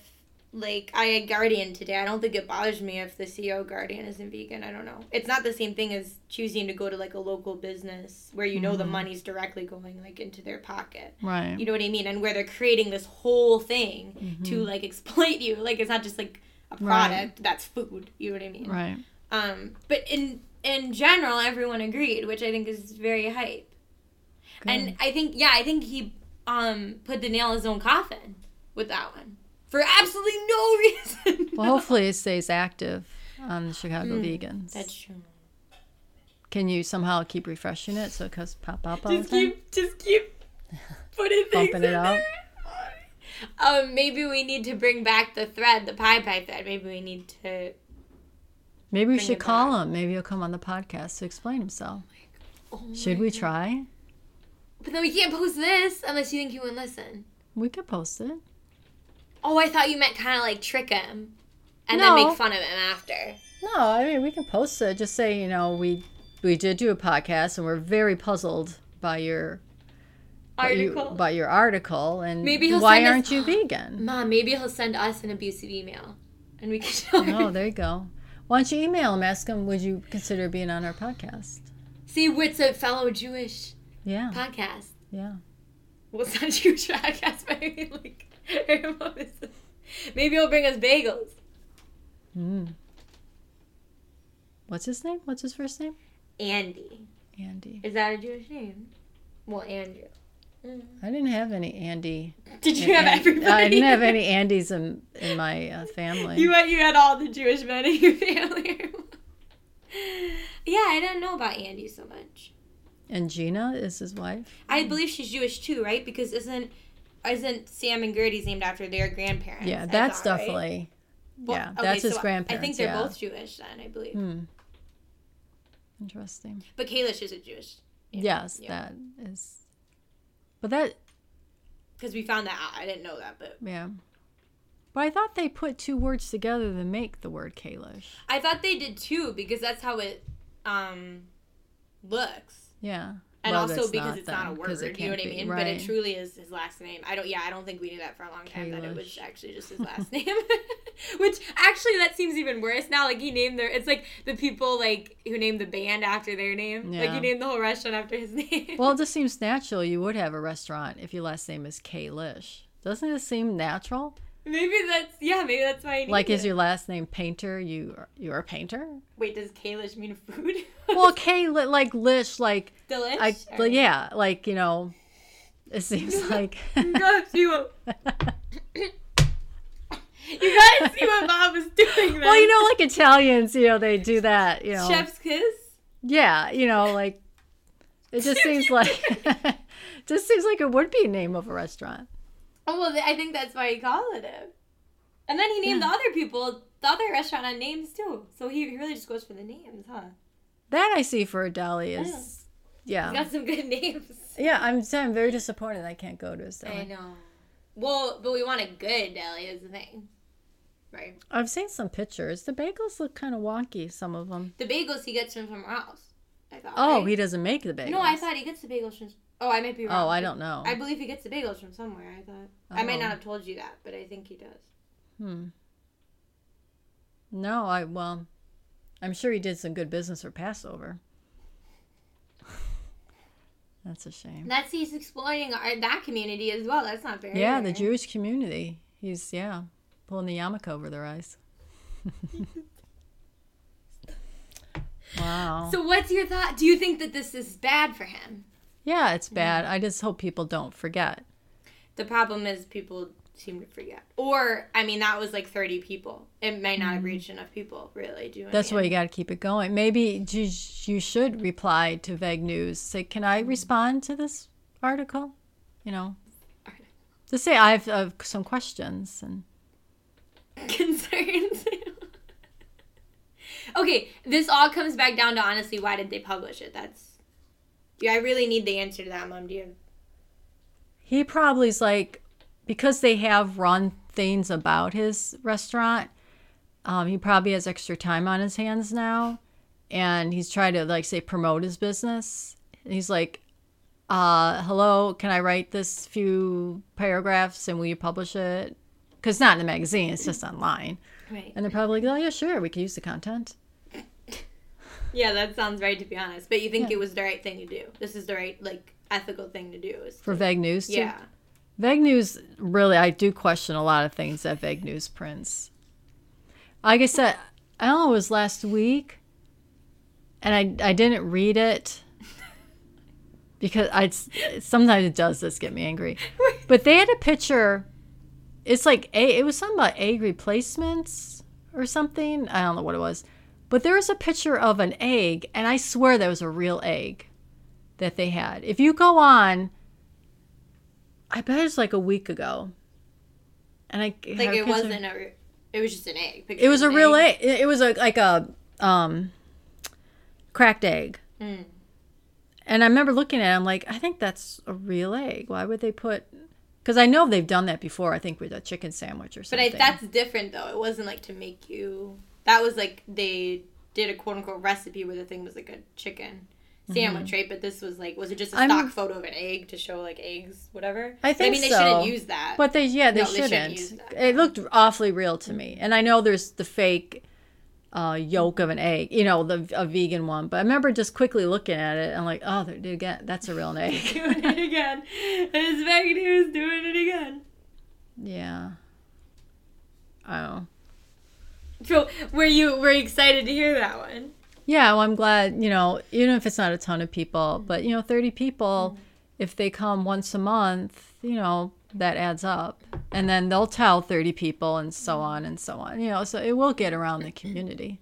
like I had Gardein today. I don't think it bothers me if the CEO Gardein isn't vegan. I don't know. It's not the same thing as choosing to go to like a local business where you know the money's directly going like into their pocket. Right. You know what I mean? And where they're creating this whole thing to like exploit you. Like it's not just like a Right. product that's food. You know what I mean? Right. Um, but in in general, everyone agreed, which I think is very hype. And I think yeah, I think he um put the nail in his own coffin with that one for absolutely no reason. Well, hopefully it stays active on the Chicago Vegans. Hmm. that's true. Can you somehow keep refreshing it so it does pop up all Just the time? keep just keep putting things Bumping it in up. Um, maybe we need to bring back the thread, the pie pie thread. Maybe we need to. Maybe we should call him. Maybe he'll come on the podcast to explain himself. Oh Should we God. try? But then we can't post this unless you think you would listen. We could post it. Oh, I thought you meant kind of like trick him, and No. then make fun of him after. No, I mean we can post it. Just say, you know, we we did do a podcast and we're very puzzled by your by you- Article. by your article and Maybe he'll why aren't you vegan? Mom, maybe he'll send us an abusive email, and we can show Oh, there you go. Why don't you email him? Ask him, would you consider being on our podcast? See, what's a fellow Jewish Yeah, podcast? yeah. Well, it's not Jewish podcast, but I mean, like, maybe he'll bring us bagels. Mm. What's his name? What's his first name? Andy, Andy. is that a Jewish name? Well, Andrew. I didn't have any Andy. Did you have An- everybody? I didn't have any Andys in in my uh, family. You had you had all the Jewish men in your family. yeah, I don't know about Andy so much. and Gina is his wife. I believe she's Jewish too, right? Because isn't isn't Sam and Gertie's named after their grandparents? Yeah, that's thought, right? definitely. Well, yeah, okay, that's his so grandparents. I think they're yeah. both Jewish then, I believe. Hmm. Interesting. But Kalish is a Jewish. Yes, Yeah. that is. But that, Because we found that out. I didn't know that, but yeah. But I thought they put two words together to make the word Kalish. I thought they did too because that's how it um looks. Yeah. And Well, also because it's not a word, you know what I be, mean? But it truly is his last name. I don't. Yeah, I don't think we knew that for a long time that it was actually just his last name. Which actually, that seems even worse now. Like he named their. It's like the people like who named the band after their name. Like Yeah. he named the whole restaurant after his name. Well, it just seems natural. You would have a restaurant if your last name is Kalish. Doesn't it seem natural? Maybe that's yeah. Maybe that's why. I named Like, is it. your last name Painter? You are, you're a painter? wait? Does Kalish mean food? Well, K like Lish, like Delish. I, Or- yeah, like you know, it seems like. Gotta see what you gotta see what Bob is doing. Then. well, you know, like Italians, you know, they do that. You know, Chef's kiss. yeah, you know, like it just seems like just seems like it would be a name of a restaurant. Oh well, I think that's why he called it it. And then he named the other people, the other restaurant on names too. So he, really just goes for the names, huh? That I see for a deli is, He's yeah, got some good names. yeah. I'm I'm very disappointed I can't go to his I know. Well, but we want a good deli is the thing, right? I've seen some pictures. The bagels look kind of wonky. Some of them. The bagels he gets from somewhere else. I thought. Oh, right? he doesn't make the bagels. No, I thought he gets the bagels from. Oh, I might be wrong. Oh, I don't know. I believe he gets the bagels from somewhere. I thought. I might Oh. not have told you that, but I think he does. Hmm. No, I well, I'm sure he did some good business for Passover. That's a shame. That's he's exploiting our, that community as well. That's not fair. Yeah, the. Jewish community. He's yeah, pulling the yarmulke over their eyes. wow. So, what's your thought? Do you think that this is bad for him? Yeah, it's bad. I just hope people don't forget. The problem is people seem to forget. Or, I mean, that was like 30 people. It may not have reached enough people, really. Do you know what I Mm-hmm. That's why you got to keep it going. Maybe you, you should reply to Veg News. Say, can I respond to this article? You know, just say I have uh, some questions and. concerns. okay, this all comes back down to honestly, why did they publish it? That's. Yeah, I really need the answer to that, Mom. Do you? He probably is like, because they have run things about his restaurant, um, he probably has extra time on his hands now. And he's trying to, like, say, promote his business. And he's like, uh, hello, can I write this few paragraphs and will you publish it? because not in the magazine; it's just online. Right. And they're probably like, "Oh yeah, sure, we could use the content." Yeah, that sounds right to be honest. But you think it was the right thing to do? This is the right like ethical thing to do. Is For to- Veg News, too? yeah. Veg News, really, I do question a lot of things that Veg News prints. Like I said, I don't know, it was last week, and I, I didn't read it because I sometimes it does this get me angry. But they had a picture. It's like a, it was something about egg replacements or something. I don't know what it was, but there was a picture of an egg, and I swear that was a real egg that they had. If you go on, I bet it's like a week ago, and I Like it wasn't a. It was just an egg. It was a real egg. It it was a like a um, cracked egg. Mm. And I remember looking at it, I'm like, I think that's a real egg. Why would they put? Because I know they've done that before. I think with a chicken sandwich or something. But. I, that's different though. It wasn't like to make you. That was like they did a quote unquote recipe where the thing was like a chicken sandwich, right? But this was like, was it just a Mm-hmm. I'm- stock photo of an egg to show like eggs, whatever? I think I mean, they so. shouldn't use that. But they, yeah, they No, shouldn't shouldn't. use that. It looked awfully real to me, and I know there's the fake uh, yolk of an egg, you know, the a vegan one. But I remember just quickly looking at it, and like, oh, they again, that's a real egg. doing it again. It's fake news doing it again. yeah. I don't know. So were you were you excited to hear that one? Yeah, well, I'm glad, you know, even if it's not a ton of people, but, you know, 30 people, mm-hmm. if they come once a month, you know, that adds up. And then they'll tell 30 people and so mm-hmm. on and so on, you know, so it will get around the community.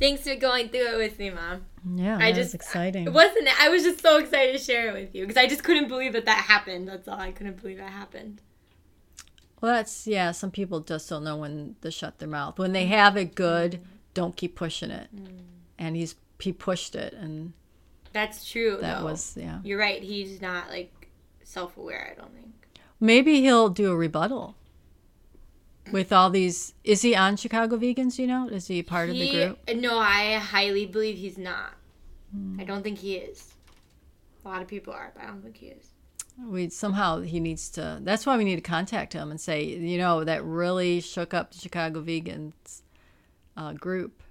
Thanks for going through it with me, mom. Yeah, I was just exciting. It wasn't. I was just so excited to share it with you because I just couldn't believe that that happened. That's all. I couldn't believe that happened. Well, that's, yeah, some people just don't know when to shut their mouth. When they have it good, don't keep pushing it. And he's, he pushed it, and That's true. that though. was, yeah. You're right. He's not like self-aware. I don't think. Maybe he'll do a rebuttal with all these. Is he on Chicago Vegans? You know, is he part of the group? No, I highly believe he's not. Hmm. I don't think he is. A lot of people are, but I don't think he is. We somehow he needs to. That's why we need to contact him and say, you know, that really shook up the Chicago Vegans uh, group,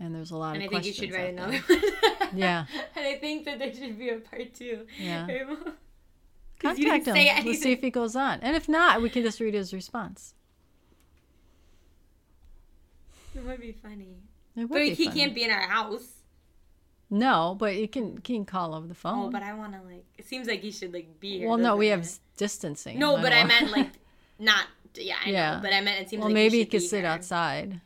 and there's a lot And of I think you should write another one. Yeah. and I think that there should be a part two. Yeah. Contact him. We'll see if he goes on, and if not, we can just read his response. It would be funny. It would But be he funny. can't be in our house. No, but you can he can call over the phone. Oh, but I want to like. It seems like he should like be here. well, no, we have it? distancing. No, but I meant like not. Yeah, I Yeah. know. But I meant it seems well, like maybe he, he could sit here. outside.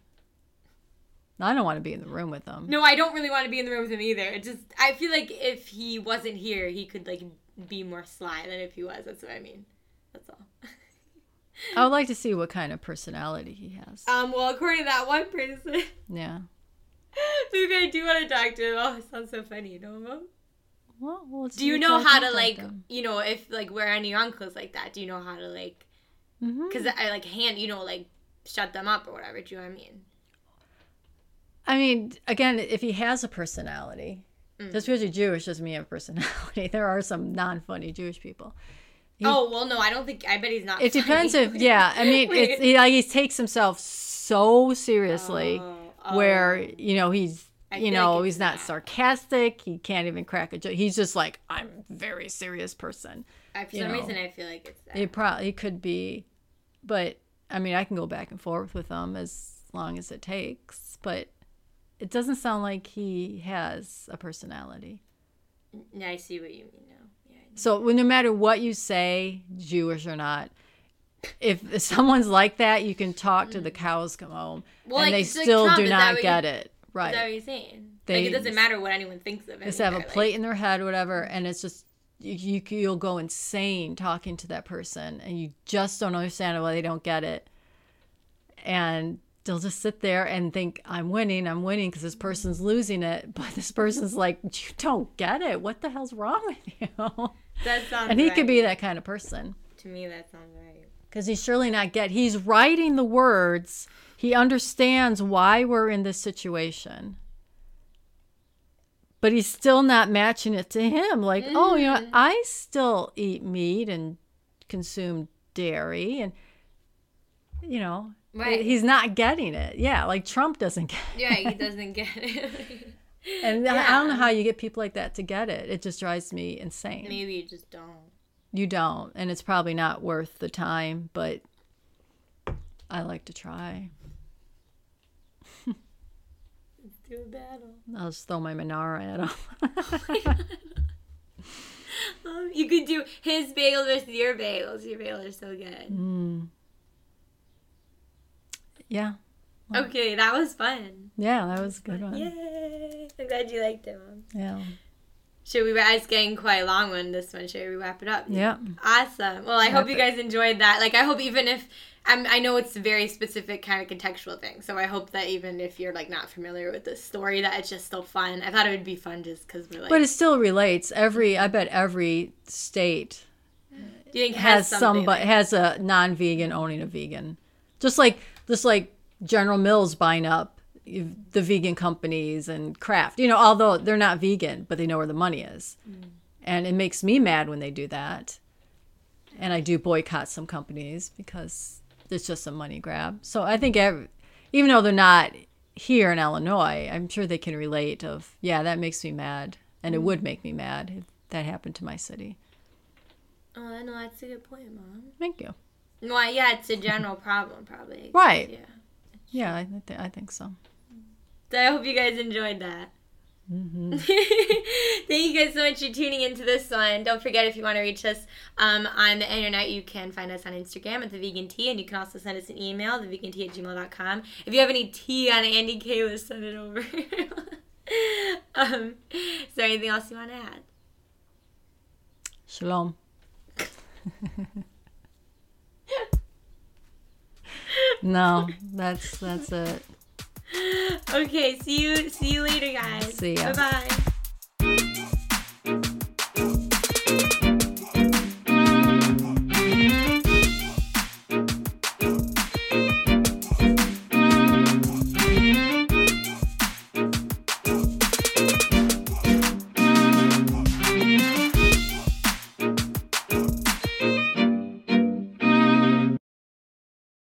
I don't want to be in the room with him. No, I don't really want to be in the room with him either. It just I feel like if he wasn't here, he could like be more sly than if he was. That's what I mean. That's all. I would like to see what kind of personality he has. Um. Well, according to that one person, Yeah. maybe I do want to talk to him. Oh, it sounds so funny. You know him? Well, we'll Do you know how to like, you know, if like we're any uncles like that? Do you know how to like? Because I like hand, you know, like shut them up or whatever. Do you know what I mean? I mean, again, if he has a personality, Mm. just because you're Jewish doesn't mean you have a personality. There are some non-funny Jewish people. He- oh well, no, I don't think. I bet he's not. It depends if, yeah. I mean, it's he, like he takes himself so seriously, Oh, Um, where oh. you know he's. I You know, like he's not that. sarcastic. He can't even crack a joke. He's just like, I'm a very serious person. I, for you some know, reason, I feel like it's that. It probably could be, but I mean, I can go back and forth with him as long as it takes. But it doesn't sound like he has a personality. Yeah, I see what you mean now. Yeah. So well, no matter what you say, Jewish or not, if, someone's like that, you can talk to the cows come home, Mm. Well, and like, they still Trump, do not get you- it. Is that what Right? you're saying? They- like, it doesn't matter what anyone thinks of it. Just have a either, like- plate in their head, whatever, and it's just you, you you'll go insane talking to that person, and you just don't understand why they don't get it, and they'll just sit there and think I'm winning, I'm winning because this person's losing it, but this person's like, you don't get it. What the hell's wrong with you? That sounds. and he right. could be that kind of person To me, that sounds right. Because he's surely not get. He's writing the words. He understands why we're in this situation, but he's still not matching it to him. Like, mm-hmm. oh, you know, mm-hmm. I still eat meat and consume dairy, and you know, right. he's not getting it. Yeah, like Trump doesn't get. It. Yeah, he doesn't get it. and yeah. I don't know how you get people like that to get it. It just drives me insane. Maybe you just don't. You don't, and it's probably not worth the time, but I like to try. Let's do a battle. I'll just throw my Monaro at him. um, you could do his bagel versus your bagels. Your bagels are so good. Mm. Yeah. Well, okay, that was fun. Yeah, that was a good one. Yay! I'm glad you liked it, Mom. Yeah. Should we? It's getting quite a long one. This one. Should we wrap it up? Yeah. Awesome. Well, I wrap hope you guys enjoyed that. Like, I hope even if I'm, I know it's a very specific kind of contextual thing, so I hope that even if you're like not familiar with the story, that it's just still fun. I thought it would be fun just because we're like. But it still relates. Every I bet every state. Do you think has, has somebody like, has a non-vegan owning a vegan, just like just like General Mills buying up the vegan companies and Kraft, You know, although they're not vegan, but they know where the money is, mm. and it makes me mad when they do that. And I do boycott some companies because it's just a money grab. So I think every, even though they're not here in Illinois, I'm sure they can relate of, yeah, that makes me mad. And it would make me mad if that happened to my city. Oh, I know. That's a good point, Mom. Thank you. Well, yeah, it's a general problem, probably. Right. Yeah. Yeah, I, th- I think so. So I hope you guys enjoyed that. Mm-hmm. Thank you guys so much for tuning into this one. Don't forget if you want to reach us um, on the internet, you can find us on Instagram at the Vegan Tea, and you can also send us an email, thevegantea at gmail.com. If you have any tea on Andy Kalish, send it over. um, is there anything else you want to add? Shalom. no, that's that's it. Okay, see you see you later guys. See ya. Bye bye.